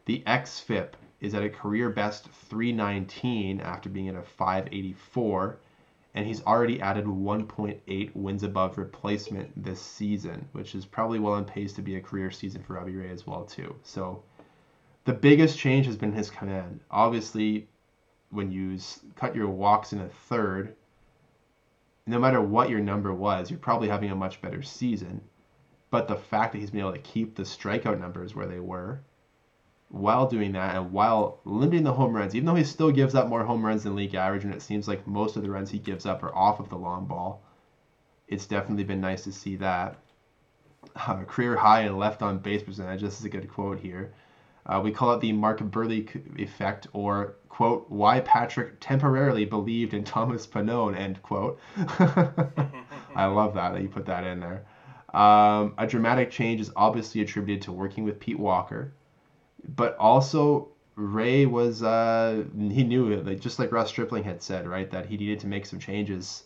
The xFIP is at a career best 319 after being at a 584 and he's already added 1.8 wins above replacement this season, which is probably well on pace to be a career season for Robbie Ray as well too. So the biggest change has been his command. Obviously, when you cut your walks in a third, no matter what your number was, you're probably having a much better season. But the fact that he's been able to keep the strikeout numbers where they were while doing that and while limiting the home runs, even though he still gives up more home runs than league average, and it seems like most of the runs he gives up are off of the long ball, it's definitely been nice to see that. Uh, career high in left on base percentage. This is a good quote here. Uh, we call it the Mark Buehrle effect, or quote, why Patrick temporarily believed in Thomas Pannone, end quote. <laughs> I love that that you put that in there. Um, a dramatic change is obviously attributed to working with Pete Walker, but also Ray was uh, he knew it, like just like Ross Stripling had said, right, that he needed to make some changes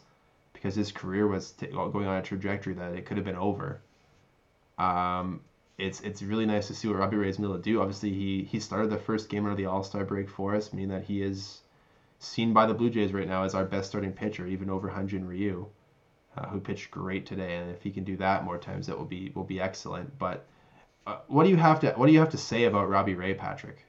because his career was t- going on a trajectory that it could have been over. Um, it's it's really nice to see what Robbie Ray's able to do. Obviously, he he started the first game out of the All Star break for us, meaning that he is seen by the Blue Jays right now as our best starting pitcher, even over Hyun-Jin Ryu, uh, who pitched great today. And if he can do that more times, that will be will be excellent. But uh, what do you have to what do you have to say about Robbie Ray, Patrick?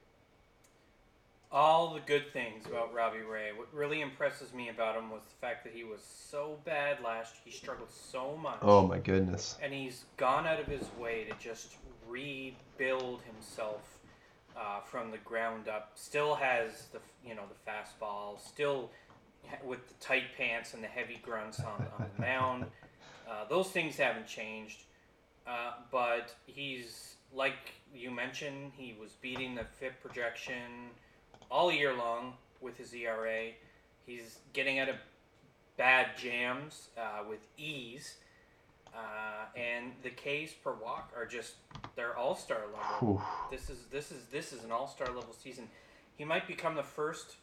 All the good things about Robbie Ray. What really impresses me about him was the fact that he was so bad last year. He struggled so much. Oh my goodness. And he's gone out of his way to just rebuild himself uh, from the ground up. Still has the you know the fastball. Still with the tight pants and the heavy grunts on, on the <laughs> mound. Uh, those things haven't changed. Uh, but he's like you mentioned, he was beating the FIP projection all year long with his ERA. He's getting out of bad jams uh, with ease. Uh, and the Ks per walk are just they're all star level. Oof. This is this is this is an all star level season. He might become the first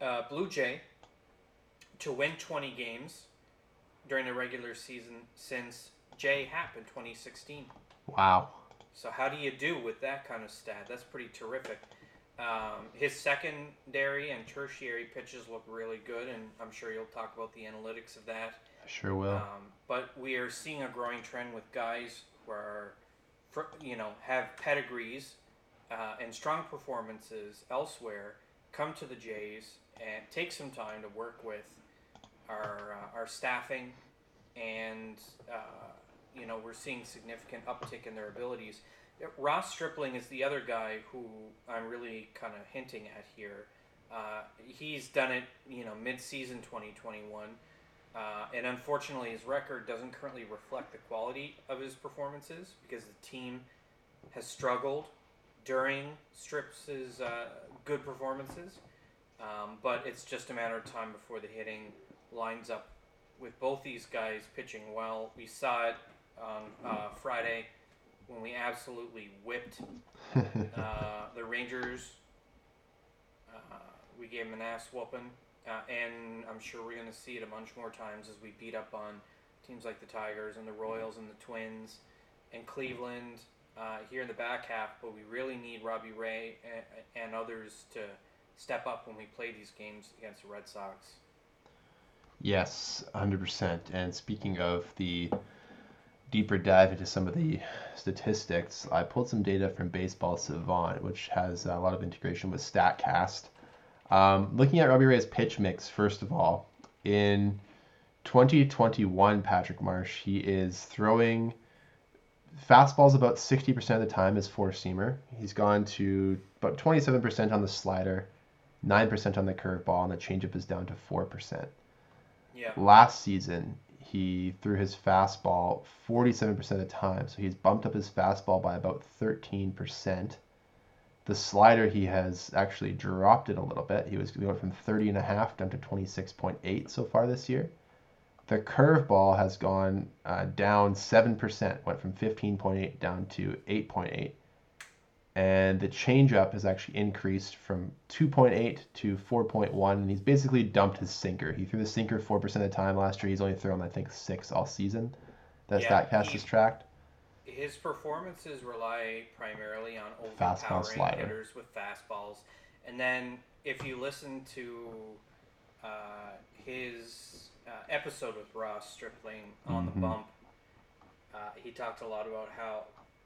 uh, Blue Jay to win 20 games during the regular season since Jay Happ in 2016. Wow. So how do you do with that kind of stat? That's pretty terrific. Um, his secondary and tertiary pitches look really good, and I'm sure you'll talk about the analytics of that. I sure will. Um, but we are seeing a growing trend with guys who are, you know, have pedigrees uh, and strong performances elsewhere, come to the Jays and take some time to work with our uh, our staffing, and uh, you know we're seeing significant uptick in their abilities. Ross Stripling is the other guy who I'm really kind of hinting at here. Uh, he's done it, you know, mid-season 2021, uh, and unfortunately, his record doesn't currently reflect the quality of his performances because the team has struggled during Strips' uh, good performances. Um, but it's just a matter of time before the hitting lines up with both these guys pitching well. We saw it on uh, Friday when we absolutely whipped <laughs> uh, the Rangers. Uh, we gave them an ass whooping, uh, and I'm sure we're going to see it a bunch more times as we beat up on teams like the Tigers and the Royals and the Twins and Cleveland uh, here in the back half. But we really need Robbie Ray and, and others to step up when we play these games against the Red Sox. Yes, 100%. And speaking of the deeper dive into some of the statistics, I pulled some data from Baseball Savant, which has a lot of integration with StatCast. Um, looking at Robbie Ray's pitch mix, first of all, in 2021, Patrick Marsh, he is throwing fastballs about 60% of the time as four seamer. He's gone to about 27% on the slider, 9% on the curveball, and the changeup is down to 4%. Yeah. Last season, he threw his fastball 47% of the time. So he's bumped up his fastball by about 13%. The slider, he has actually dropped it a little bit. He was going from 30.5 down to 26.8 so far this year. The curveball has gone uh, down 7%, went from 15.8 down to 8.8 and the changeup has actually increased from 2.8 to 4.1 and he's basically dumped his sinker. He threw the sinker 4% of the time last year. He's only thrown i think six all season. That Yeah, statcast he- has tracked His performances rely primarily on overpowering hitters with fastballs, and then if you listen to uh, his uh, episode with Ross Stripling on Mhm. the bump, uh, he talked a lot about how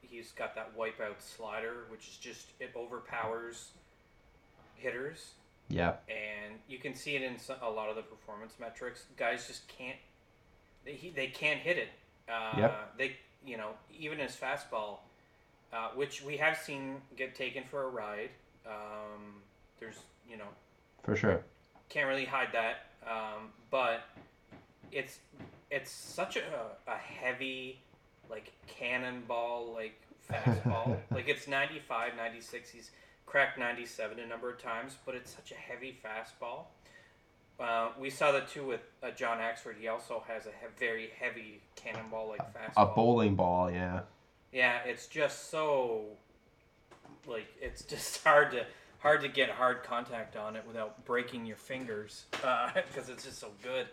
he's got that wipeout slider, which is just it overpowers hitters, yeah and you can see it in a lot of the performance metrics. Guys just can't they, they can't hit it. Uh, Yep. They you know even his fastball, uh, which we have seen get taken for a ride. Um, there's you know for sure can't really hide that, um, but it's it's such a, a heavy like cannonball like fastball. <laughs> like it's 95, 96. He's cracked 97 a number of times, but it's such a heavy fastball. Uh, we saw that too with uh, John Axford. He also has a he- very heavy cannonball like fastball. a bowling ball yeah Yeah, it's just so like it's just <laughs> hard to hard to get hard contact on it without breaking your fingers <laughs> because it's just so good.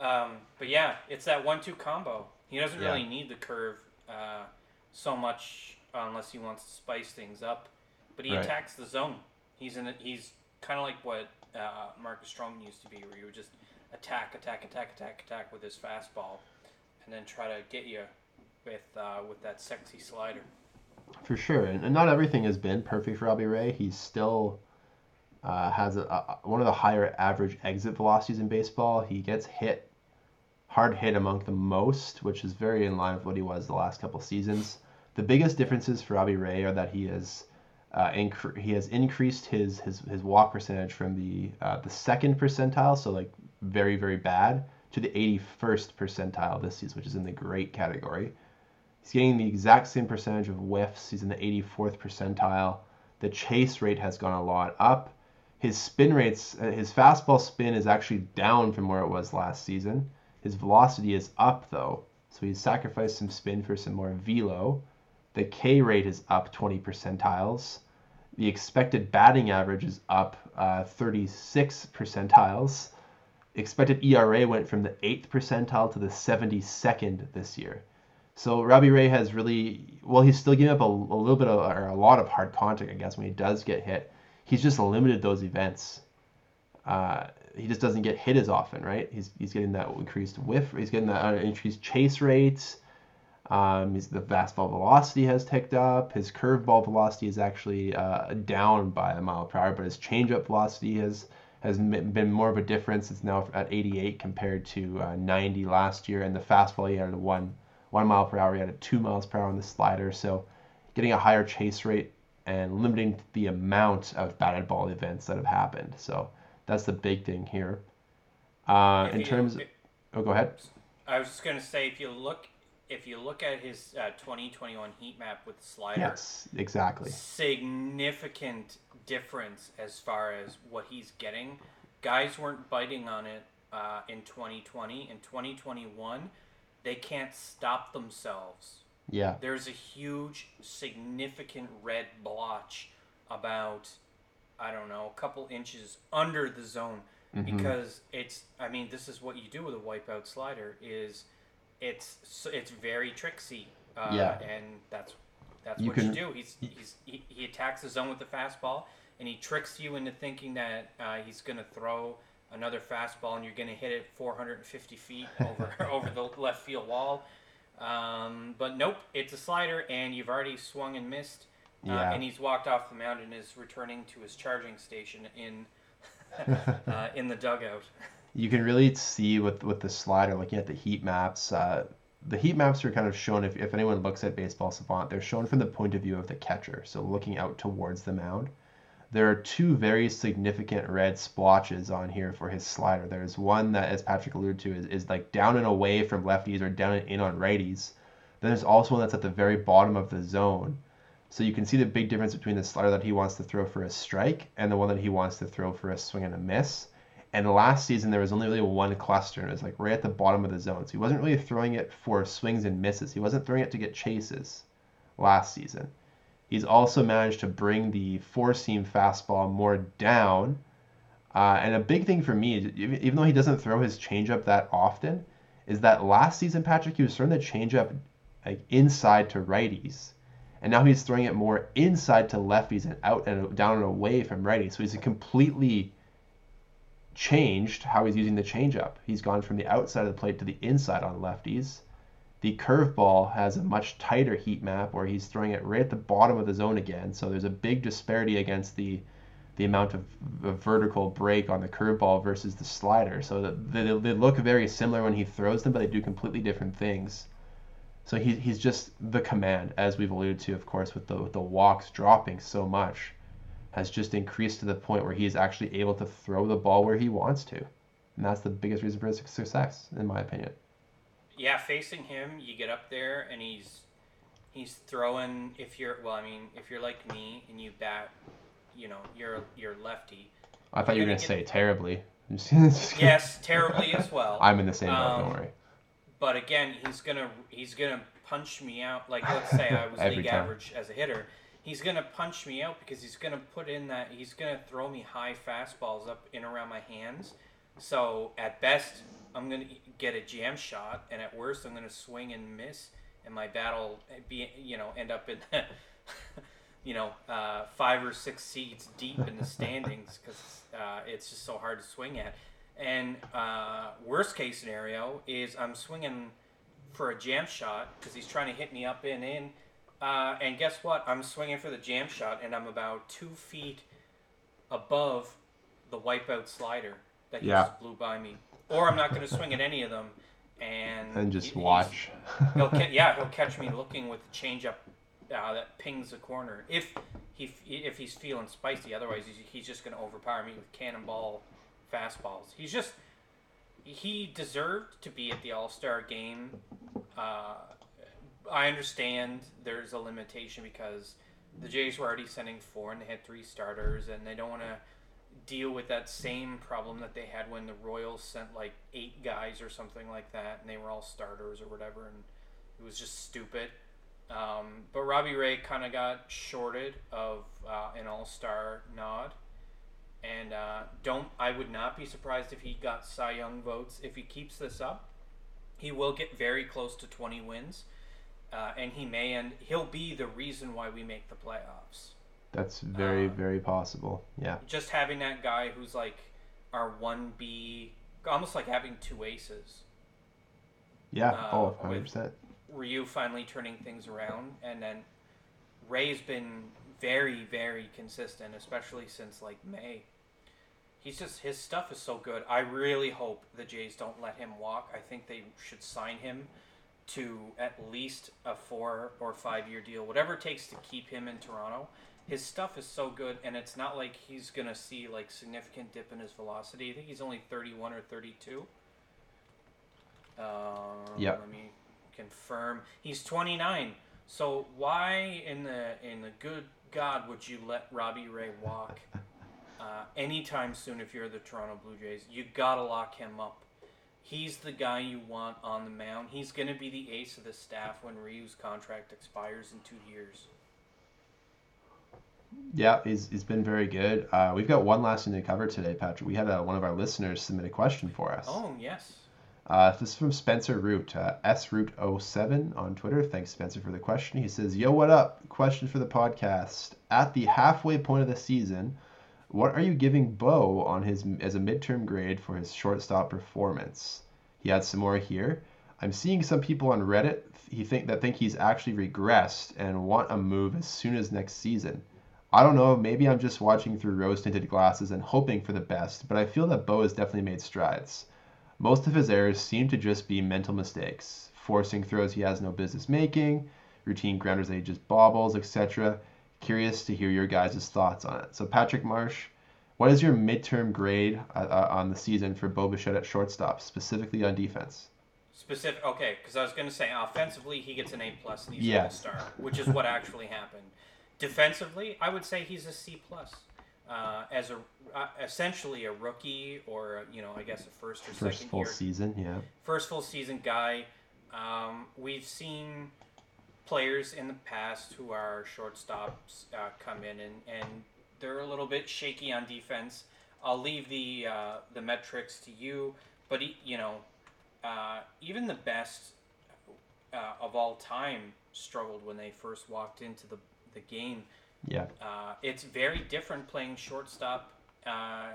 Um, but yeah, it's that one-two combo. He doesn't Yeah. really need the curve uh, so much unless he wants to spice things up. But he Right. attacks the zone. He's in. A, he's kind of like what uh, Marcus Stroman used to be, where you would just attack, attack, attack, attack, attack with his fastball, and then try to get you with uh, with that sexy slider. For sure, and, and not everything has been perfect for Robbie Ray. He's still uh, has a, a, one of the higher average exit velocities in baseball. He gets hit, hard hit among the most, which is very in line with what he was the last couple seasons. The biggest differences for Robbie Ray are that he has uh, incre- he has increased his, his his walk percentage from the uh, the second percentile, so like very very bad, to the 81st percentile this season, which is in the great category. He's getting the exact same percentage of whiffs. He's in the 84th percentile. The chase rate has gone a lot up. His spin rates, uh, his fastball spin is actually down from where it was last season. His velocity is up though, so he's sacrificed some spin for some more velo. The K rate is up 20 percentiles. The expected batting average is up uh, 36 percentiles. Expected ERA went from the 8th percentile to the 72nd this year. So Robbie Ray has really well, he's still giving up a, a little bit of or a lot of hard contact, I guess, when he does get hit. He's just limited those events. Uh, he just doesn't get hit as often, right? He's he's getting that increased whiff, he's getting that uh, increased chase rates. Um, his, the fastball velocity has ticked up. His curveball velocity is actually uh, down by a mile per hour, but his changeup velocity has has been more of a difference. It's now at 88 compared to uh, 90 last year, and the fastball he had a one one mile per hour. He had a two miles per hour on the slider, so getting a higher chase rate and limiting the amount of batted ball events that have happened. So that's the big thing here. Uh, in you- terms, if- oh, go ahead. I was just gonna say if you look if you look at his uh, 2021 heat map with the slider, Yes, exactly. significant difference as far as what he's getting. Guys weren't biting on it uh, in 2020. In 2021, they can't stop themselves. Yeah, There's a huge, significant red blotch about, I don't know, a couple inches under the zone Mm-hmm. because it's. I mean, this is what you do with a wipeout slider. Is it's it's very tricksy. Uh, Yeah. and that's that's You what can- you do. He's, he's he, he attacks the zone with the fastball, and he tricks you into thinking that uh, he's going to throw another fastball, and you're going to hit it 450 feet <laughs> over over the left field wall. Um, but nope, it's a slider, and you've already swung and missed. Uh, Yeah. and he's walked off the mound and is returning to his charging station in <laughs> uh, in the dugout. you can really see with with the slider looking at the heat maps uh, the heat maps are kind of shown if, if anyone looks at baseball savant they're shown from the point of view of the catcher so looking out towards the mound there are two very significant red splotches on here for his slider there's one that as patrick alluded to is, is like down and away from lefties or down and in on righties then there's also one that's at the very bottom of the zone so you can see the big difference between the slider that he wants to throw for a strike and the one that he wants to throw for a swing and a miss and last season there was only really one cluster, and it was like right at the bottom of the zone. So he wasn't really throwing it for swings and misses. He wasn't throwing it to get chases last season. He's also managed to bring the four seam fastball more down. Uh, and a big thing for me, even though he doesn't throw his changeup that often, is that last season Patrick he was throwing the changeup like inside to righties, and now he's throwing it more inside to lefties and out and down and away from righties. So he's completely changed how he's using the changeup. He's gone from the outside of the plate to the inside on lefties. The curveball has a much tighter heat map where he's throwing it right at the bottom of the zone again. So there's a big disparity against the the amount of, of vertical break on the curveball versus the slider. So that they, they look very similar when he throws them, but they do completely different things. So he, he's just the command, as we've alluded to, of course, with the with the walks dropping so much has just increased to the point where he is actually able to throw the ball where he wants to. And that's the biggest reason for his success, in my opinion. Yeah, facing him, you get up there and he's he's throwing. If you're well, I mean, if you're like me and you bat, you know, you're you're lefty. I thought you were going to gonna say terribly. <laughs> I'm just- just kidding. Yes, terribly as well. <laughs> I'm in the same boat, Um, don't worry. But again, he's gonna he's gonna punch me out. Like let's say I was <laughs> league time. average as a hitter, he's gonna punch me out because he's gonna put in that he's gonna throw me high fastballs up in around my hands. So at best, I'm gonna get a jam shot, and at worst, I'm gonna swing and miss and my battle be you know end up in The, <laughs> you know uh, five or six seats deep in the standings because uh, it's just so hard to swing at. And uh, worst case scenario is I'm swinging for a jam shot because he's trying to hit me up and in. Uh, and guess what? I'm swinging for the jam shot, and I'm about two feet above the wipeout slider that he Yeah. just blew by me. Or I'm not going to swing at any of them, and And just he- watch. He'll <laughs> ca- yeah, he'll catch me looking with the changeup uh, that pings the corner. If he if he's feeling spicy, otherwise he's, he's just going to overpower me with cannonball fastballs. He's just he deserved to be at the All Star game. Uh, I understand there's a limitation because the Jays were already sending four and they had three starters, and they don't want to deal with that same problem that they had when the Royals sent like eight guys or something like that, and they were all starters or whatever, and it was just stupid. Um, but Robbie Ray kind of got shorted of uh, an All Star nod, and uh, don't I would not be surprised if he got Cy Young votes if he keeps this up. He will get very close to 20 wins, uh, and he may and He'll be the reason why we make the playoffs That's very Uh, very possible. Yeah. just having that guy who's like our one B, almost like having two aces. Yeah. uh, oh, with- 100 percent. Ryu finally turning things around, and then Ray's been very, very consistent, especially since like May. He's just his stuff is so good. I really hope the Jays don't let him walk. I think they should sign him to at least a four or five year deal, whatever it takes to keep him in Toronto. His stuff is so good, and it's not like he's gonna see like significant dip in his velocity. I think he's only thirty one or thirty two. Um, Yep. Let me confirm. He's twenty nine. So why in the in the good God would you let Robbie Ray walk <laughs> uh, anytime soon if you're the Toronto Blue Jays? You gotta lock him up. He's the guy you want on the mound. He's gonna be the ace of the staff when Ryu's contract expires in two years. Yeah, he's, he's been very good. Uh, we've got one last thing to cover today, Patrick. We had uh one of our listeners submit a question for us. Oh yes. Uh, this is from Spencer Root, uh, sroot07 on Twitter. Thanks, Spencer, for the question. He says, Yo, what up? Question for the podcast. At the halfway point of the season, what are you giving Bo on his as a midterm grade for his shortstop performance? He adds some more here. I'm seeing some people on Reddit he think that think he's actually regressed and want a move as soon as next season. I don't know, maybe I'm just watching through rose tinted glasses and hoping for the best, but I feel that Bo has definitely made strides. Most of his errors seem to just be mental mistakes, forcing throws he has no business making, routine grounders that he just bobbles, etc. Curious to hear your guys' thoughts on it. So, Patrick Marsh, what is your midterm grade uh, uh, on the season for Bo Bichette at shortstop, specifically on defense? Specific. Okay, because I was going to say offensively he gets an A plus and he's an Yes. all star, which is what actually happened. Defensively, I would say he's a C plus. Uh, as a uh, essentially a rookie or you know I guess a first or First second full year season, yeah. first full season guy. Um, we've seen players in the past who are shortstops uh, come in and, and they're a little bit shaky on defense. I'll leave the uh, the metrics to you, but you know, uh, even the best uh, of all time struggled when they first walked into the the game. Yeah. Uh, it's very different playing shortstop uh,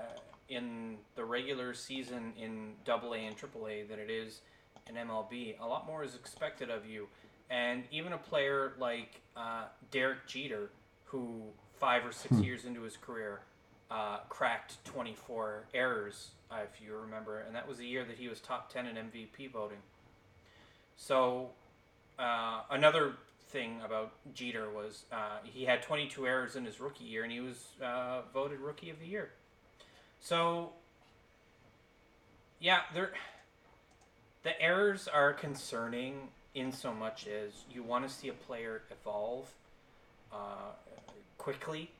in the regular season in Double A and Triple A than it is in MLB. A lot more is expected of you, and even a player like uh, Derek Jeter, who five or six years into his career uh, cracked 24 errors, uh, if you remember, and that was the year that he was top 10 in MVP voting. So uh, another thing about Jeter was uh, he had 22 errors in his rookie year, and he was uh, voted Rookie of the Year. So, yeah, there. The errors are concerning in so much as you want to see a player evolve uh, quickly,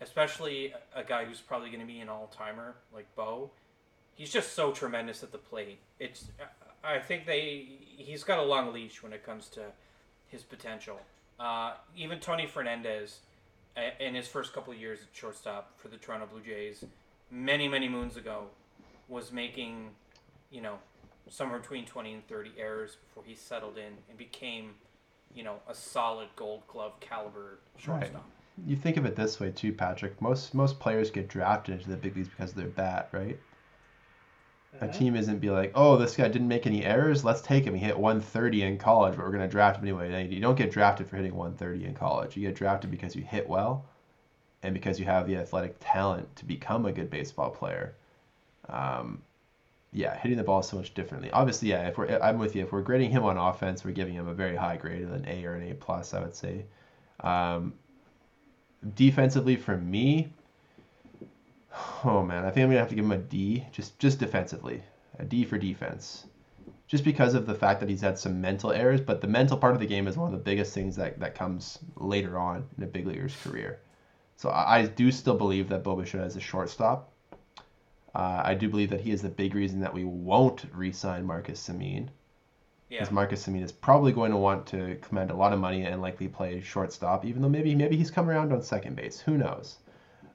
especially a guy who's probably going to be an all-timer like Bo. He's just so tremendous at the plate. It's I think they he's got a long leash when it comes to his potential. Uh, even Tony Fernandez, a- in his first couple of years at shortstop for the Toronto Blue Jays, many many moons ago, was making, you know, somewhere between twenty and thirty errors before he settled in and became you know, a solid Gold Glove caliber shortstop. You think of it this way too, Patrick. Most most players get drafted into the big leagues because of their bat, right? A Mhm. team isn't be like, oh, this guy didn't make any errors. Let's take him. He hit 130 in college, but we're going to draft him anyway. You don't get drafted for hitting 130 in college. You get drafted because you hit well, and because you have the athletic talent to become a good baseball player. Um, yeah, hitting the ball so much differently. Obviously, yeah. If we're, I'm with you. If we're grading him on offense, we're giving him a very high grade, an A or an A plus, I would say. Um, defensively, for me, oh man, I think I'm gonna have to give him a D, just just defensively, a D for defense, just because of the fact that he's had some mental errors. But the mental part of the game is one of the biggest things that that comes later on in a big leaguer's career. So I, I do still believe that Bo Bichette is a shortstop. Uh, I do believe that he is the big reason that we won't re-sign Marcus Semien. Yeah. Because Marcus Semien is probably going to want to command a lot of money and likely play shortstop, even though maybe maybe he's come around on second base. Who knows?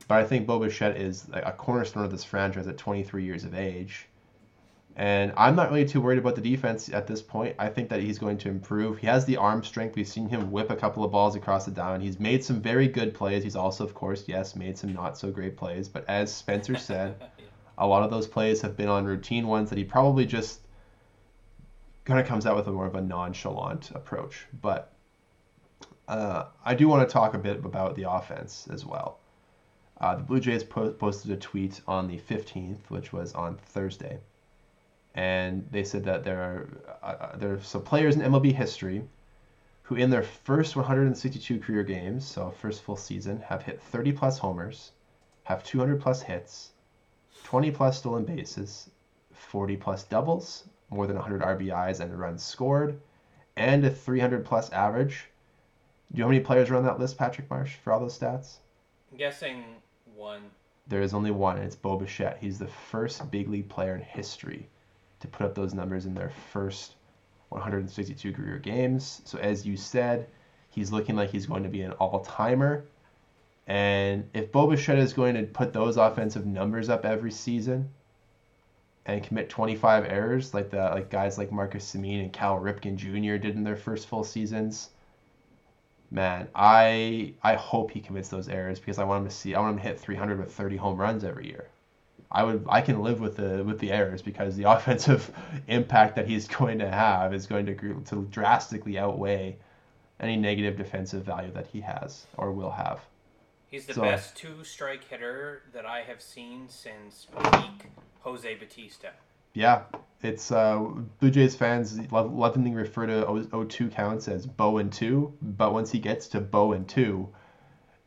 But I think Bo Bichette is a cornerstone of this franchise at 23 years of age. And I'm not really too worried about the defense at this point. I think that he's going to improve. He has the arm strength. We've seen him whip a couple of balls across the diamond. He's made some very good plays. He's also, of course, yes, made some not so great plays. But as Spencer said, <laughs> a lot of those plays have been on routine ones that he probably just kind of comes out with a more of a nonchalant approach. But uh, I do want to talk a bit about the offense as well. Uh, the Blue Jays po- posted a tweet on the 15th, which was on Thursday, and they said that there are uh, there are some players in MLB history who, in their first 162 career games, so first full season, have hit 30 plus homers, have 200 plus hits, 20 plus stolen bases, 40 plus doubles, more than 100 RBIs and runs scored, and a 300 plus average. Do you know how many players are on that list, Patrick Marsh, for all those stats? I'm guessing one. There is only one, and it's Bo Bichette. He's the first big league player in history to put up those numbers in their first 162 career games. So, as you said, he's looking like he's going to be an all timer. And if Bo Bichette is going to put those offensive numbers up every season and commit 25 errors like the like guys like Marcus Semien and Cal Ripken Jr. did in their first full seasons, man, I I hope he commits those errors because I want him to see I want him to hit 300 with 30 home runs every year. I would I can live with the with the errors because the <laughs> offensive impact that he's going to have is going to to drastically outweigh any negative defensive value that he has or will have. He's the So- best two strike hitter that I have seen since peak Jose Bautista. Yeah, it's uh, Blue Jays fans lovingly refer to O- 0-2 counts as Bo and two, but once he gets to Bo and two,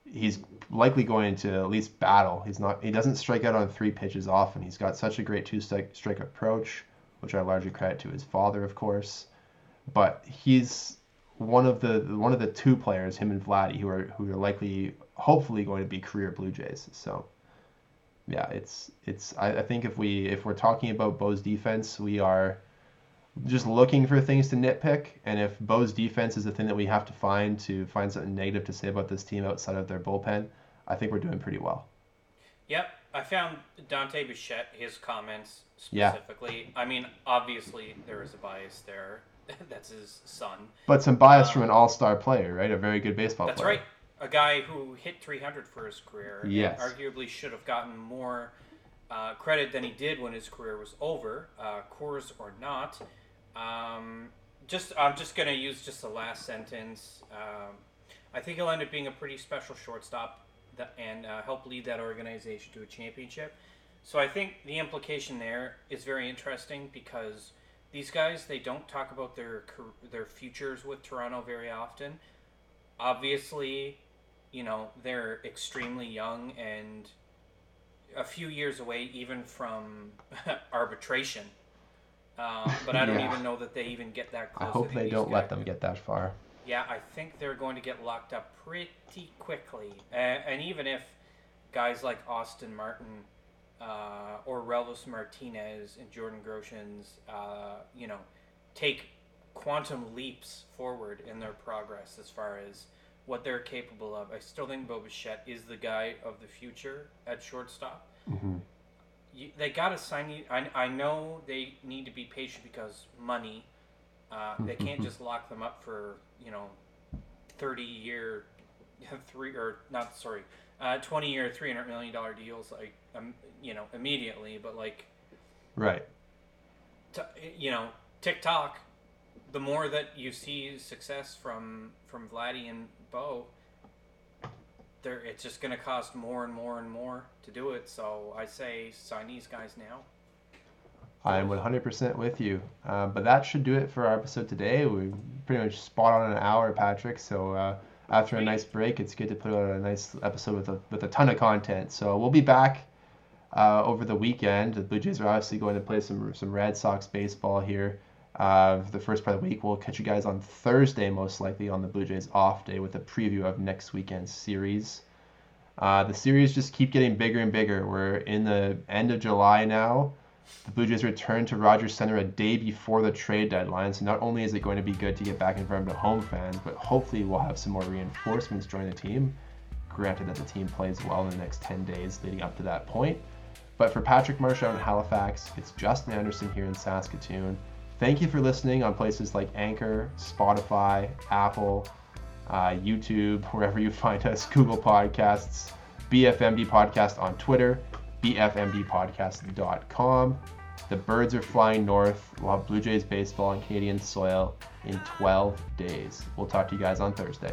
he's likely going to at least battle. He's not. He doesn't strike out on three pitches often. He's got such a great two strike strike approach, which I largely credit to his father, of course. But he's one of the one of the two players, him and Vladdy, who are who are likely, hopefully, going to be career Blue Jays. So yeah, it's it's. I, I think if we if we're talking about Bo's defense, we are just looking for things to nitpick. And if Bo's defense is the thing that we have to find to find something negative to say about this team outside of their bullpen, I think we're doing pretty well. Yep, I found Dante Bichette, his comments Yeah. specifically. I mean, obviously there is a bias there. <laughs> That's his son. But some bias uh, from an all-star player, right? A very good baseball That's player. That's right. A guy who hit 300 for his career. Yes. arguably should have gotten more uh, credit than he did when his career was over, uh, Coors or not. Um, just, I'm just gonna use just the last sentence. Um, I think he'll end up being a pretty special shortstop that, and uh, help lead that organization to a championship. So I think the implication there is very interesting because these guys they don't talk about their their futures with Toronto very often. Obviously, you know they're extremely young and a few years away even from <laughs> arbitration. Um, but I don't Yeah. even know that they even get that close. I hope they don't let them get that far. yeah, I think they're going to get locked up pretty quickly. Uh, and even if guys like Austin Martin uh, or Relvis Martinez and Jordan Groshans, uh, you know, take quantum leaps forward in their progress as far as what they're capable of, I still think Bo Bichette is the guy of the future at shortstop. hmm You, they got to sign you. I, I know they need to be patient because money, Uh, they can't just lock them up for you know, thirty year, <laughs> three or not sorry, uh, twenty year, three hundred million dollar deals like um, you know immediately, but like Right. t- you know TikTok, the more that you see success from from Vladdy and Bo, there it's just going to cost more and more and more to do it. So I say sign these guys now. I'm 100% with you. Uh, but that should do it for our episode today. We pretty much spot on an hour, Patrick. So uh, after a nice break, it's good to put out a nice episode with a with a ton of content. So we'll be back uh, over the weekend. The Blue Jays are obviously going to play some some Red Sox baseball here. Uh, the first part of the week, we'll catch you guys on Thursday, most likely on the Blue Jays off day, with a preview of next weekend's series. Uh, the series just keep getting bigger and bigger. We're in the end of July now. The Blue Jays return to Rogers Center a day before the trade deadline, so not only is it going to be good to get back in front of the home fans, but hopefully we'll have some more reinforcements join the team. Granted that the team plays well in the next 10 days leading up to that point. But for Patrick Marsh out in Halifax, it's Justin Anderson here in Saskatoon. Thank you for listening on places like Anchor, Spotify, Apple, uh, YouTube, <laughs> wherever you find us, Google Podcasts, BFMD Podcast on Twitter, BFMDpodcast.com. The birds are flying north. We'll have Blue Jays baseball on Canadian soil in 12 days. We'll talk to you guys on Thursday.